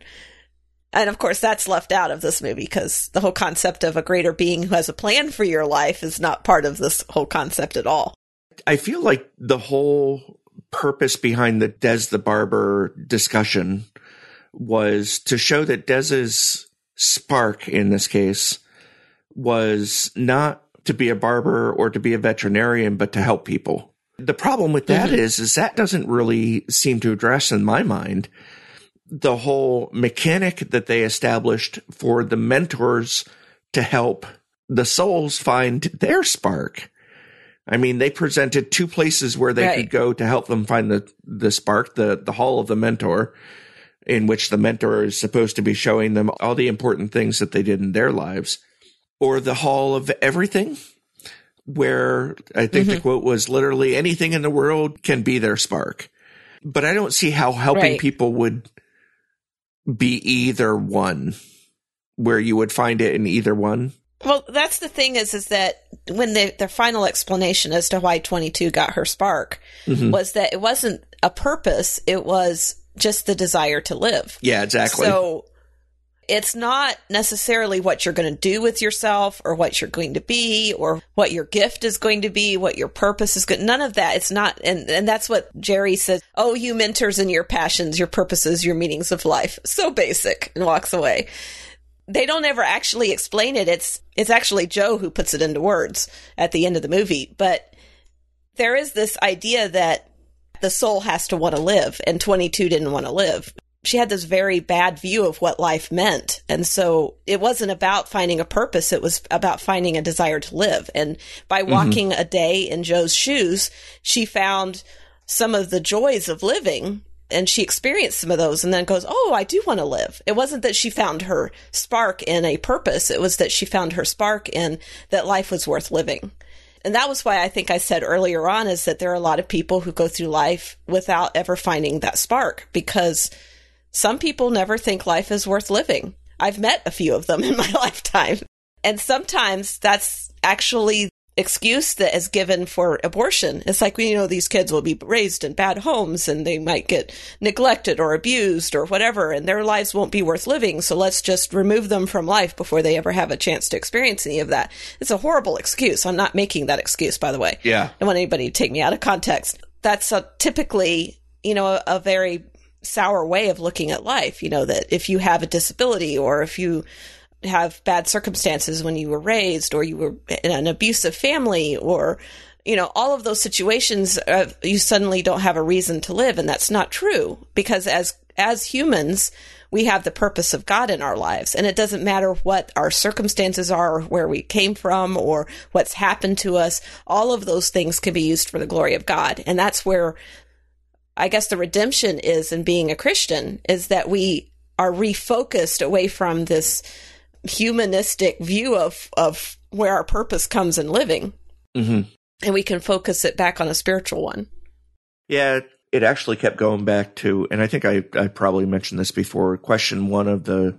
And of course, that's left out of this movie because the whole concept of a greater being who has a plan for your life is not part of this whole concept at all. I feel like the whole purpose behind the Dez the Barber discussion was to show that Dez's spark in this case was not to be a barber or to be a veterinarian, but to help people. The problem with that is, Mhm. is that doesn't really seem to address in my mind the whole mechanic that they established for the mentors to help the souls find their spark. I mean, they presented two places where they Right. could go to help them find the, the spark, the, the hall of the mentor, in which the mentor is supposed to be showing them all the important things that they did in their lives, or the hall of everything, where I think the Mhm. quote was literally anything in the world can be their spark. But I don't see how helping Right. people would be either one, where you would find it in either one. Well, that's the thing is, is that when the, the final explanation as to why 22 got her spark Mhm. was that it wasn't a purpose. It was just the desire to live. Yeah, exactly. So it's not necessarily what you're going to do with yourself or what you're going to be or what your gift is going to be, what your purpose is good. None of that. It's not. And, and that's what Jerry says. Oh, you mentors and your passions, your purposes, your meanings of life. So basic and walks away. They don't ever actually explain it. It's, it's actually Joe who puts it into words at the end of the movie. But there is this idea that the soul has to want to live and 22 didn't want to live she had this very bad view of what life meant. And so it wasn't about finding a purpose. It was about finding a desire to live. And by mm-hmm. walking a day in Joe's shoes, she found some of the joys of living and she experienced some of those and then goes, Oh, I do want to live. It wasn't that she found her spark in a purpose. It was that she found her spark in that life was worth living. And that was why I think I said earlier on is that there are a lot of people who go through life without ever finding that spark because some people never think life is worth living. I've met a few of them in my lifetime. And sometimes that's actually excuse that is given for abortion. It's like, you know, these kids will be raised in bad homes and they might get neglected or abused or whatever, and their lives won't be worth living. So let's just remove them from life before they ever have a chance to experience any of that. It's a horrible excuse. I'm not making that excuse, by the way. yeah. I don't want anybody to take me out of context. That's a, typically, you know, a, a very sour way of looking at life. You know, that if you have a disability or if you have bad circumstances when you were raised or you were in an abusive family or, you know, all of those situations, uh, you suddenly don't have a reason to live. And that's not true because as, as humans, we have the purpose of God in our lives. And it doesn't matter what our circumstances are or where we came from or what's happened to us. All of those things can be used for the glory of God. And that's where I guess the redemption is in being a Christian is that we are refocused away from this humanistic view of, of where our purpose comes in living. hmm And we can focus it back on a spiritual one. Yeah, it actually kept going back to, and I think I, I probably mentioned this before. Question one of the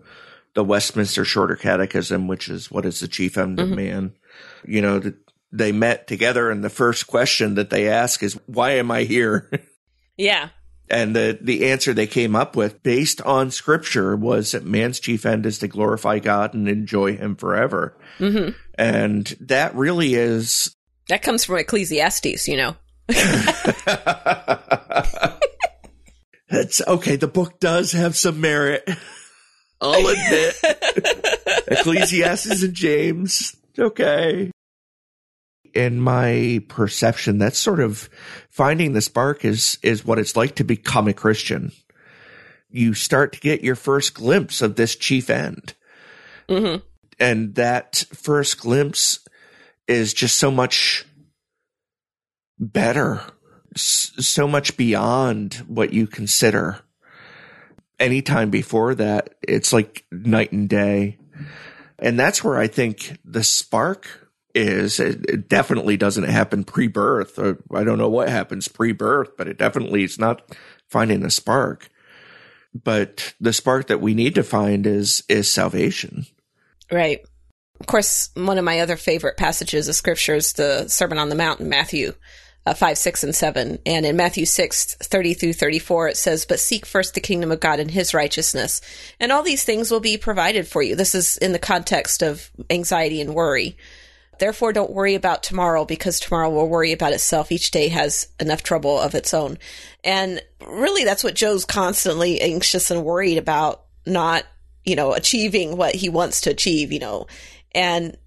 the Westminster Shorter Catechism, which is what is the chief end of Mhm. man? You know, that they met together, and the first question that they ask is, "Why am I here?" Yeah. And the, the answer they came up with based on scripture was that man's chief end is to glorify God and enjoy him forever. Mm-hmm. And that really is. That comes from Ecclesiastes, you know. That's okay. The book does have some merit. I'll admit. Ecclesiastes and James. Okay. In my perception, that's sort of finding the spark is, is what it's like to become a Christian. You start to get your first glimpse of this chief end. Mm-hmm. And that first glimpse is just so much better, so much beyond what you consider anytime before that, it's like night and day. And that's where I think the spark is. It, it definitely doesn't happen pre birth. I don't know what happens pre birth, but it definitely is not finding the spark. But the spark that we need to find is, is salvation. Right. Of course, one of my other favorite passages of scripture is the Sermon on the Mount in Matthew uh, 5, 6, and 7. And in Matthew 6, 30 through 34, it says, But seek first the kingdom of God and his righteousness, and all these things will be provided for you. This is in the context of anxiety and worry. Therefore, don't worry about tomorrow because tomorrow will worry about itself. Each day has enough trouble of its own. And really, that's what Joe's constantly anxious and worried about not, you know, achieving what he wants to achieve, you know. And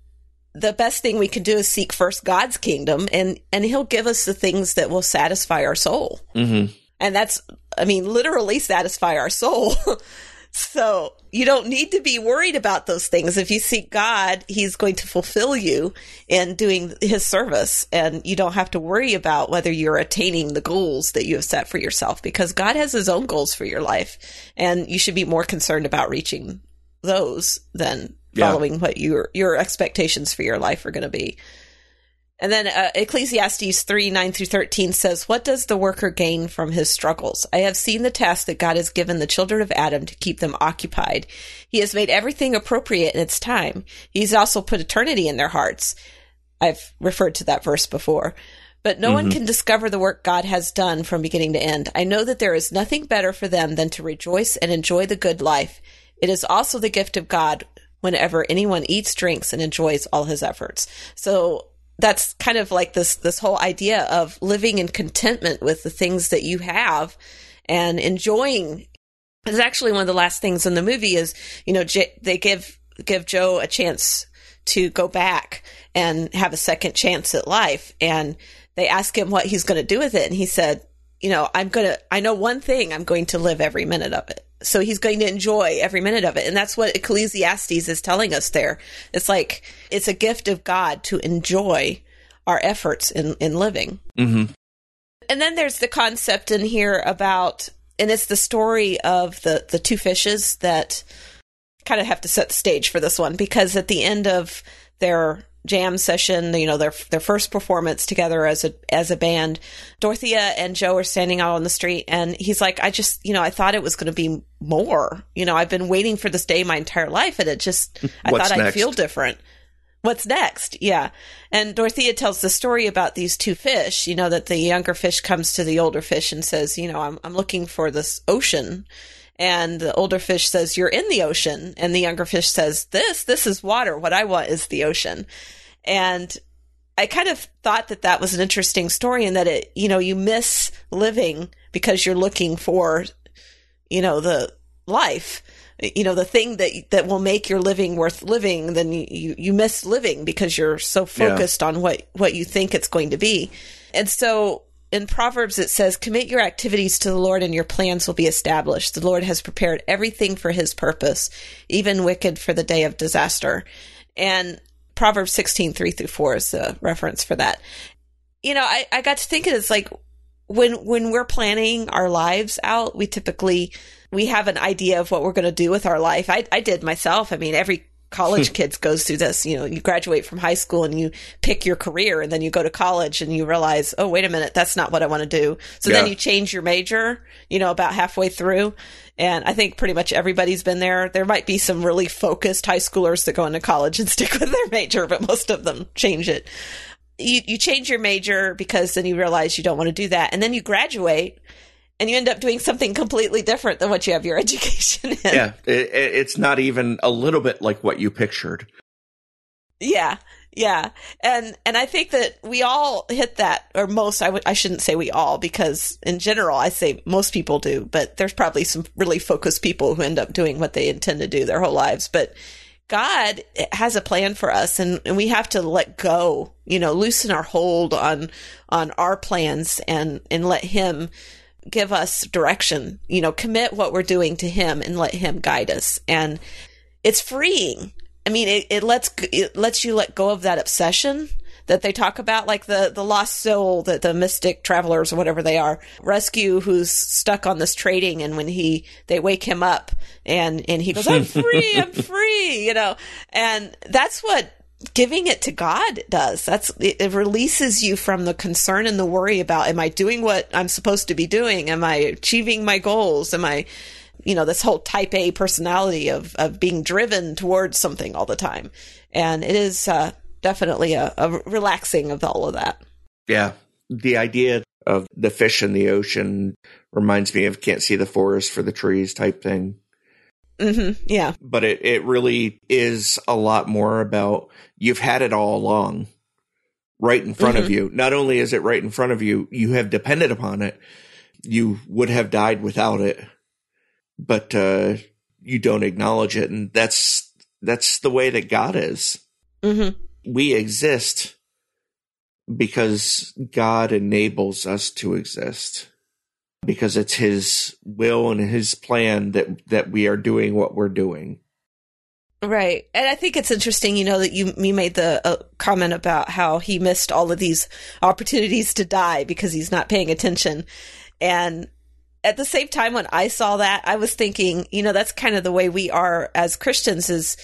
the best thing we can do is seek first God's kingdom and, and he'll give us the things that will satisfy our soul. Mm-hmm. And that's, I mean, literally satisfy our soul. so you don't need to be worried about those things. If you seek God, he's going to fulfill you in doing his service. And you don't have to worry about whether you're attaining the goals that you have set for yourself because God has his own goals for your life. And you should be more concerned about reaching those than following yeah. what your your expectations for your life are going to be. And then uh, Ecclesiastes 3 9 through 13 says, What does the worker gain from his struggles? I have seen the task that God has given the children of Adam to keep them occupied. He has made everything appropriate in its time. He's also put eternity in their hearts. I've referred to that verse before. But no mm-hmm. one can discover the work God has done from beginning to end. I know that there is nothing better for them than to rejoice and enjoy the good life. It is also the gift of God whenever anyone eats, drinks, and enjoys all his efforts. So that's kind of like this this whole idea of living in contentment with the things that you have and enjoying. is actually one of the last things in the movie is you know J- they give give Joe a chance to go back and have a second chance at life. And they ask him what he's going to do with it. And he said you know i'm going to i know one thing i'm going to live every minute of it so he's going to enjoy every minute of it. And that's what Ecclesiastes is telling us there. It's like, it's a gift of God to enjoy our efforts in, in living. Mm-hmm. And then there's the concept in here about, and it's the story of the, the two fishes that kind of have to set the stage for this one because at the end of their jam session, you know, their their first performance together as a as a band. Dorothea and Joe are standing out on the street and he's like, I just, you know, I thought it was going to be more. You know, I've been waiting for this day my entire life and it just I thought next? I'd feel different. What's next? Yeah. And Dorothea tells the story about these two fish, you know, that the younger fish comes to the older fish and says, you know, I'm I'm looking for this ocean and the older fish says, You're in the ocean. And the younger fish says, This, this is water. What I want is the ocean. And I kind of thought that that was an interesting story and that it, you know, you miss living because you're looking for, you know, the life, you know, the thing that, that will make your living worth living. Then you, you, you miss living because you're so focused yeah. on what, what you think it's going to be. And so in Proverbs, it says, Commit your activities to the Lord and your plans will be established. The Lord has prepared everything for his purpose, even wicked for the day of disaster. And Proverbs 16, 3 through 4 is the reference for that. You know, I, I got to thinking it's like when, when we're planning our lives out, we typically, we have an idea of what we're going to do with our life. I, I did myself. I mean, every college hmm. kids goes through this. You know, you graduate from high school and you pick your career and then you go to college and you realize, oh, wait a minute, that's not what I want to do. So yeah. then you change your major, you know, about halfway through. And I think pretty much everybody's been there. There might be some really focused high schoolers that go into college and stick with their major, but most of them change it. You, you change your major because then you realize you don't want to do that. And then you graduate and you end up doing something completely different than what you have your education in. Yeah, it, it's not even a little bit like what you pictured. Yeah, yeah, and and I think that we all hit that, or most. I would I shouldn't say we all because in general I say most people do, but there's probably some really focused people who end up doing what they intend to do their whole lives. But God has a plan for us, and, and we have to let go. You know, loosen our hold on on our plans and and let Him give us direction. You know, commit what we're doing to Him and let Him guide us. And it's freeing I mean, it, it lets it lets you let go of that obsession that they talk about, like the the lost soul that the mystic travelers or whatever they are rescue, who's stuck on this trading, and when he they wake him up and and he goes, "I'm free, I'm free," you know, and that's what giving it to God does. That's it, releases you from the concern and the worry about, am I doing what I'm supposed to be doing? Am I achieving my goals? Am I you know, this whole type A personality of, of being driven towards something all the time. And it is uh, definitely a, a relaxing of all of that. Yeah. The idea of the fish in the ocean reminds me of can't see the forest for the trees type thing. Mm-hmm. Yeah. But it, it really is a lot more about you've had it all along right in front mm-hmm. of you. Not only is it right in front of you, you have depended upon it. You would have died without it but uh, you don't acknowledge it, and that's that's the way that God is. Mm-hmm. We exist because God enables us to exist because it's his will and his plan that that we are doing what we're doing. Right. And I think it's interesting, you know, that you you made the uh, comment about how he missed all of these opportunities to die because he's not paying attention. And at the same time, when I saw that, I was thinking, you know, that's kind of the way we are as Christians is,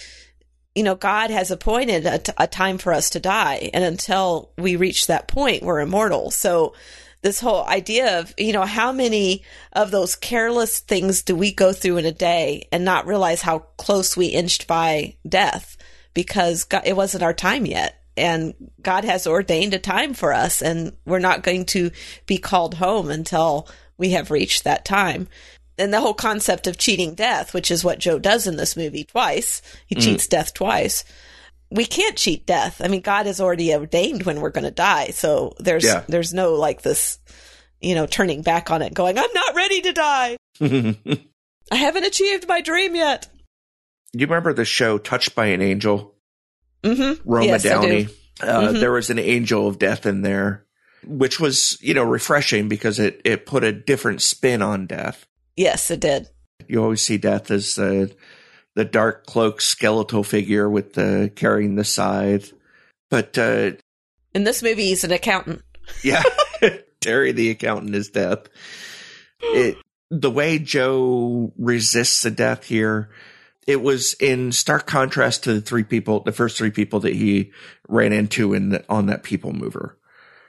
you know, God has appointed a, t- a time for us to die. And until we reach that point, we're immortal. So this whole idea of, you know, how many of those careless things do we go through in a day and not realize how close we inched by death because God, it wasn't our time yet and God has ordained a time for us and we're not going to be called home until we have reached that time. And the whole concept of cheating death, which is what Joe does in this movie twice, he mm. cheats death twice. We can't cheat death. I mean, God has already ordained when we're going to die. So there's, yeah. there's no like this, you know, turning back on it going, I'm not ready to die. I haven't achieved my dream yet. You remember the show Touched by an Angel? Mm-hmm. Roma yes, Downey. Uh, mm-hmm. There was an angel of death in there which was, you know, refreshing because it, it put a different spin on death. Yes, it did. You always see death as the, the dark cloak skeletal figure with the carrying the scythe. But, uh, in this movie, he's an accountant. yeah. Terry the accountant is death. It, the way Joe resists the death here, it was in stark contrast to the three people, the first three people that he ran into in the, on that people mover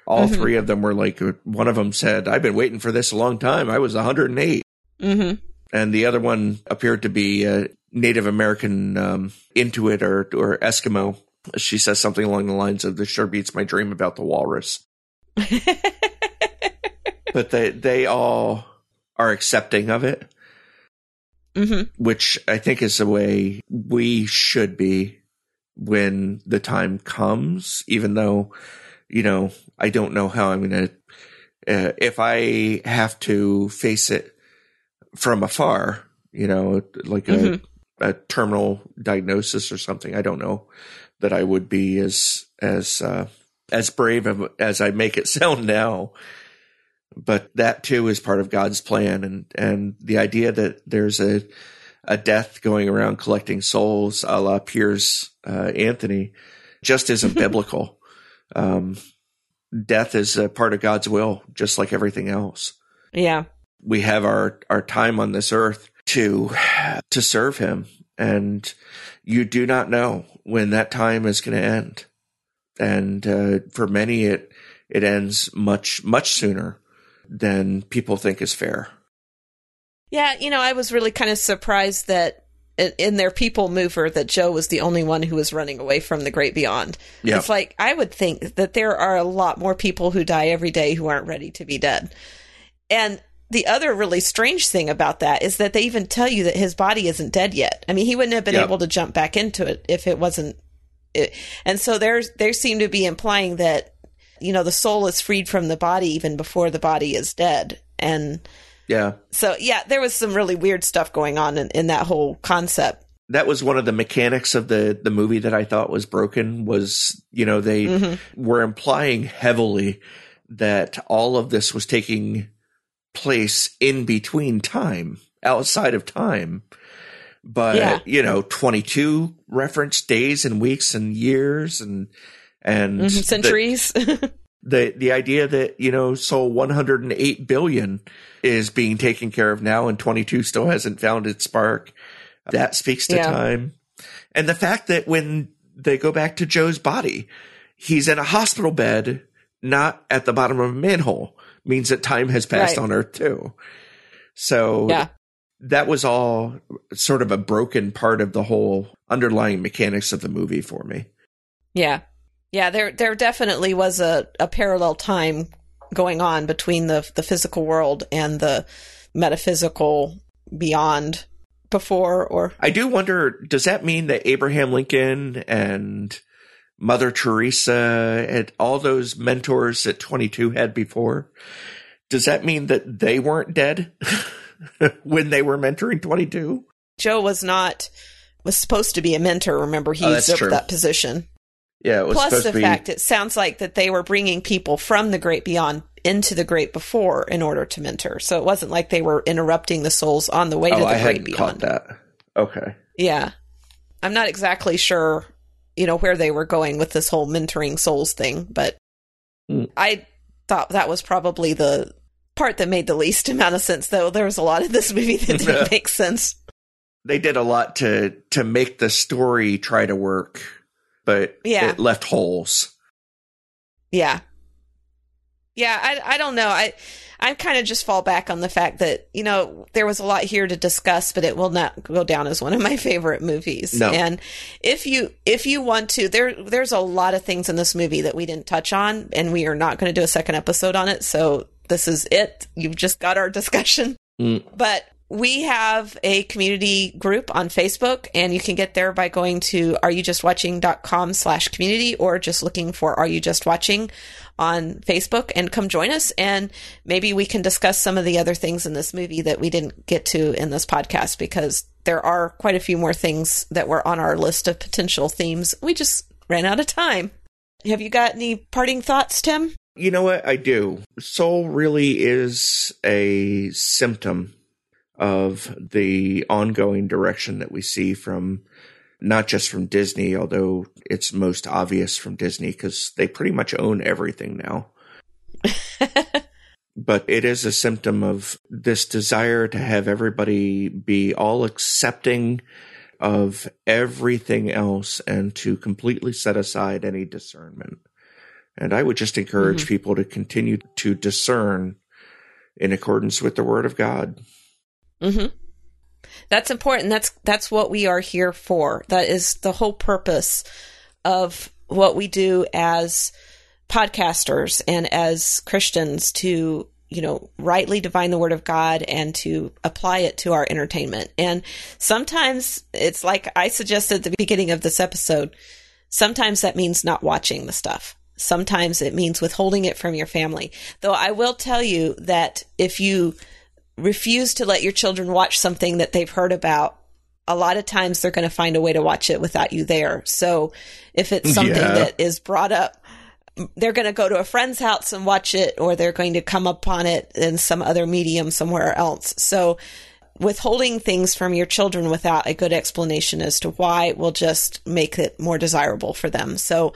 all mm-hmm. three of them were like, one of them said, I've been waiting for this a long time. I was 108. Mm-hmm. And the other one appeared to be a Native American um, Inuit or, or Eskimo. She says something along the lines of, This sure beats my dream about the walrus. but they, they all are accepting of it, mm-hmm. which I think is the way we should be when the time comes, even though you know, I don't know how I'm going to, uh, if I have to face it from afar, you know, like mm-hmm. A, terminal diagnosis or something, I don't know that I would be as, as, uh, as brave as I make it sound now. But that too is part of God's plan. And, and the idea that there's a, a death going around collecting souls a la Piers uh, Anthony just isn't biblical. Um, death is a part of God's will, just like everything else. Yeah. We have our, our time on this earth to, to serve him. And you do not know when that time is going to end. And, uh, for many, it, it ends much, much sooner than people think is fair. Yeah. You know, I was really kind of surprised that in their people mover that Joe was the only one who was running away from the great beyond. Yep. It's like I would think that there are a lot more people who die every day who aren't ready to be dead. And the other really strange thing about that is that they even tell you that his body isn't dead yet. I mean, he wouldn't have been Yep. able to jump back into it if it wasn't. It, and so there's they seem to be implying that you know the soul is freed from the body even before the body is dead, and Yeah. so yeah, there was some really weird stuff going on in, in that whole concept. That was one of the mechanics of the the movie that I thought was broken was, you know, they Mhm. were implying heavily that all of this was taking place in between time, outside of time. But, Yeah. you know, 22 reference days and weeks and years and and Mhm, the- Centuries. the the idea that you know so 108 billion is being taken care of now and 22 still hasn't found its spark that speaks to Yeah. time and the fact that when they go back to joe's body he's in a hospital bed not at the bottom of a manhole means that time has passed Right. on earth too so yeah. that was all sort of a broken part of the whole underlying mechanics of the movie for me Yeah. Yeah, there there definitely was a, a parallel time going on between the the physical world and the metaphysical beyond before or I do wonder, does that mean that Abraham Lincoln and Mother Teresa and all those mentors that 22 had before, does that mean that they weren't dead when they were mentoring 22? Joe was not was supposed to be a mentor, remember he Oh, usurped that position. Yeah, it was Plus supposed the to be. fact it sounds like that they were bringing people from the great beyond into the great before in order to mentor. So it wasn't like they were interrupting the souls on the way to oh, the I great hadn't beyond. caught that. Okay. Yeah. I'm not exactly sure, you know, where they were going with this whole mentoring souls thing, but Hmm. I thought that was probably the part that made the least amount of sense, though there was a lot of this movie that didn't make sense. They did a lot to to make the story try to work, but Yeah. it left holes. Yeah. Yeah, I, I don't know. I I kind of just fall back on the fact that, you know, there was a lot here to discuss, but it will not go down as one of my favorite movies. No. And if you if you want to, there there's a lot of things in this movie that we didn't touch on and we are not going to do a second episode on it. So this is it. You've just got our discussion. Mm. But we have a community group on Facebook and you can get there by going to areyoujustwatching.com slash community or just looking for Are You Just Watching on Facebook and come join us and maybe we can discuss some of the other things in this movie that we didn't get to in this podcast because there are quite a few more things that were on our list of potential themes. We just ran out of time. Have you got any parting thoughts, Tim? You know what? I do. Soul really is a symptom of the ongoing direction that we see from not just from Disney, although it's most obvious from Disney because they pretty much own everything now. but it is a symptom of this desire to have everybody be all accepting of everything else and to completely set aside any discernment. And I would just encourage Mhm. people to continue to discern in accordance with the word of God. Hmm That's important. That's that's what we are here for. That is the whole purpose of what we do as podcasters and as Christians to you know rightly divine the word of God and to apply it to our entertainment. And sometimes it's like I suggested at the beginning of this episode. Sometimes that means not watching the stuff. Sometimes it means withholding it from your family. Though I will tell you that if you refuse to let your children watch something that they've heard about, a lot of times they're going to find a way to watch it without you there. So if it's something Yeah. that is brought up, they're going to go to a friend's house and watch it, or they're going to come upon it in some other medium somewhere else. So withholding things from your children without a good explanation as to why will just make it more desirable for them. So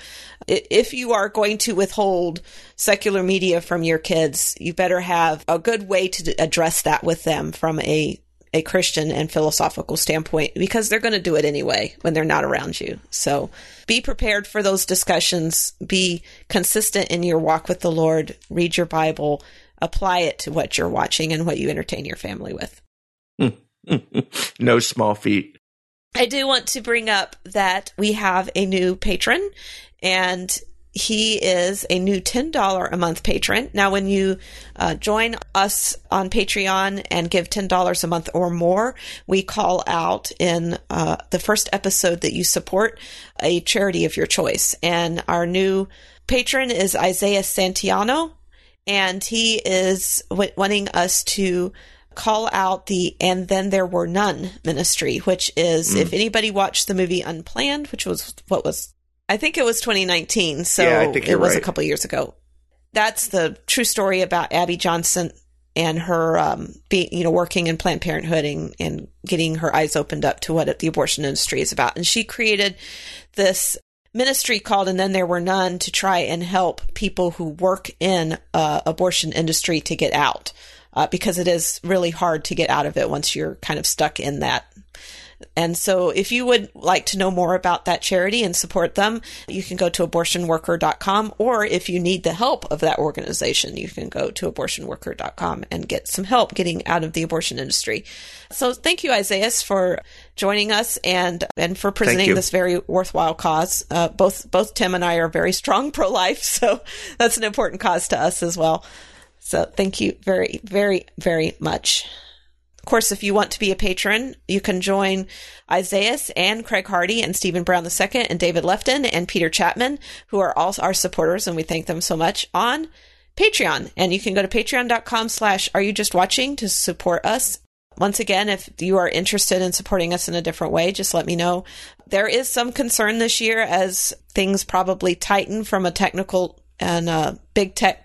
if you are going to withhold secular media from your kids, you better have a good way to address that with them from a a Christian and philosophical standpoint because they're going to do it anyway when they're not around you. So be prepared for those discussions. Be consistent in your walk with the Lord. Read your Bible. Apply it to what you're watching and what you entertain your family with. no small feat. I do want to bring up that we have a new patron, and he is a new $10 a month patron. Now, when you uh, join us on Patreon and give $10 a month or more, we call out in uh, the first episode that you support a charity of your choice. And our new patron is Isaiah Santiano, and he is w- wanting us to call out the And Then There Were None ministry, which is, mm. if anybody watched the movie Unplanned, which was what was, I think it was 2019. So yeah, it was right. a couple years ago. That's the true story about Abby Johnson and her um, being, you know, working in Planned Parenthood and, and getting her eyes opened up to what the abortion industry is about. And she created this ministry called and then there were none to try and help people who work in uh, abortion industry to get out uh, because it is really hard to get out of it once you're kind of stuck in that and so if you would like to know more about that charity and support them, you can go to abortionworker.com or if you need the help of that organization, you can go to abortionworker.com and get some help getting out of the abortion industry. So thank you, Isaiah, for joining us and and for presenting this very worthwhile cause. Uh, both both Tim and I are very strong pro life, so that's an important cause to us as well. So thank you very, very, very much. Of course, if you want to be a patron, you can join Isaiah and Craig Hardy and Stephen Brown II and David Lefton and Peter Chapman, who are all our supporters, and we thank them so much on Patreon. And you can go to patreon.com slash are you just watching to support us. Once again, if you are interested in supporting us in a different way, just let me know. There is some concern this year as things probably tighten from a technical and a big tech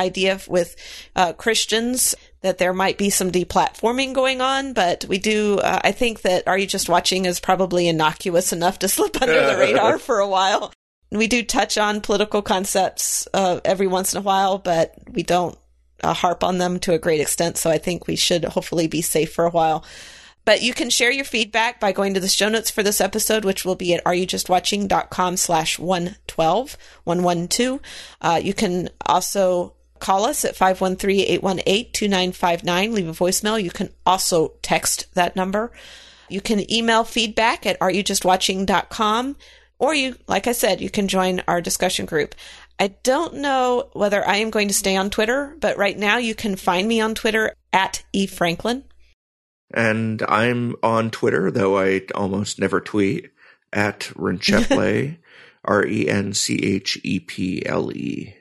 idea with uh, Christians that there might be some deplatforming going on, but we do. Uh, I think that Are You Just Watching is probably innocuous enough to slip under the radar for a while. We do touch on political concepts uh, every once in a while, but we don't uh, harp on them to a great extent. So I think we should hopefully be safe for a while. But you can share your feedback by going to the show notes for this episode, which will be at areyoujustwatching.com slash 112, 112. Uh, you can also call us at 513-818-2959. Leave a voicemail. You can also text that number. You can email feedback at areyoujustwatching.com or you, like I said, you can join our discussion group. I don't know whether I am going to stay on Twitter, but right now you can find me on Twitter at E. Franklin. And I'm on Twitter, though I almost never tweet, at Rencheple, R E N C H E P L E.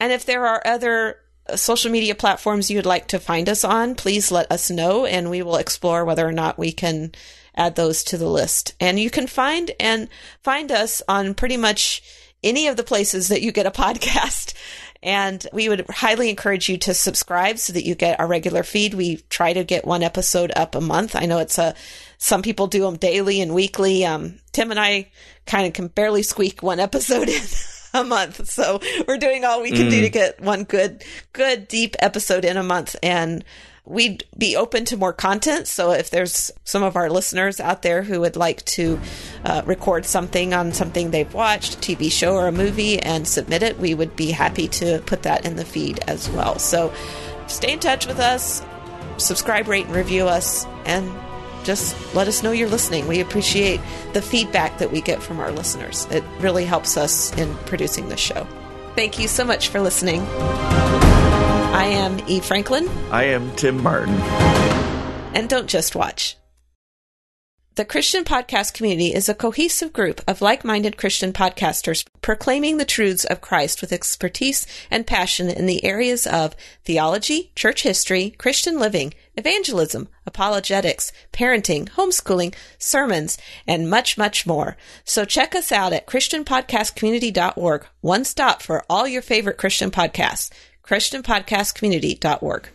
And if there are other uh, social media platforms you'd like to find us on, please let us know and we will explore whether or not we can add those to the list. And you can find and find us on pretty much any of the places that you get a podcast. And we would highly encourage you to subscribe so that you get our regular feed. We try to get one episode up a month. I know it's a, some people do them daily and weekly. Um, Tim and I kind of can barely squeak one episode in a month. So we're doing all we can mm. do to get one good, good deep episode in a month. And we'd be open to more content. So if there's some of our listeners out there who would like to uh, record something on something they've watched, a TV show or a movie, and submit it, we would be happy to put that in the feed as well. So stay in touch with us, subscribe, rate, and review us, and just let us know you're listening. We appreciate the feedback that we get from our listeners. It really helps us in producing this show. Thank you so much for listening. I am E. Franklin. I am Tim Martin. And don't just watch. The Christian Podcast Community is a cohesive group of like minded Christian podcasters proclaiming the truths of Christ with expertise and passion in the areas of theology, church history, Christian living, evangelism, apologetics, parenting, homeschooling, sermons, and much, much more. So check us out at ChristianPodcastCommunity.org, one stop for all your favorite Christian podcasts. ChristianPodcastCommunity.org.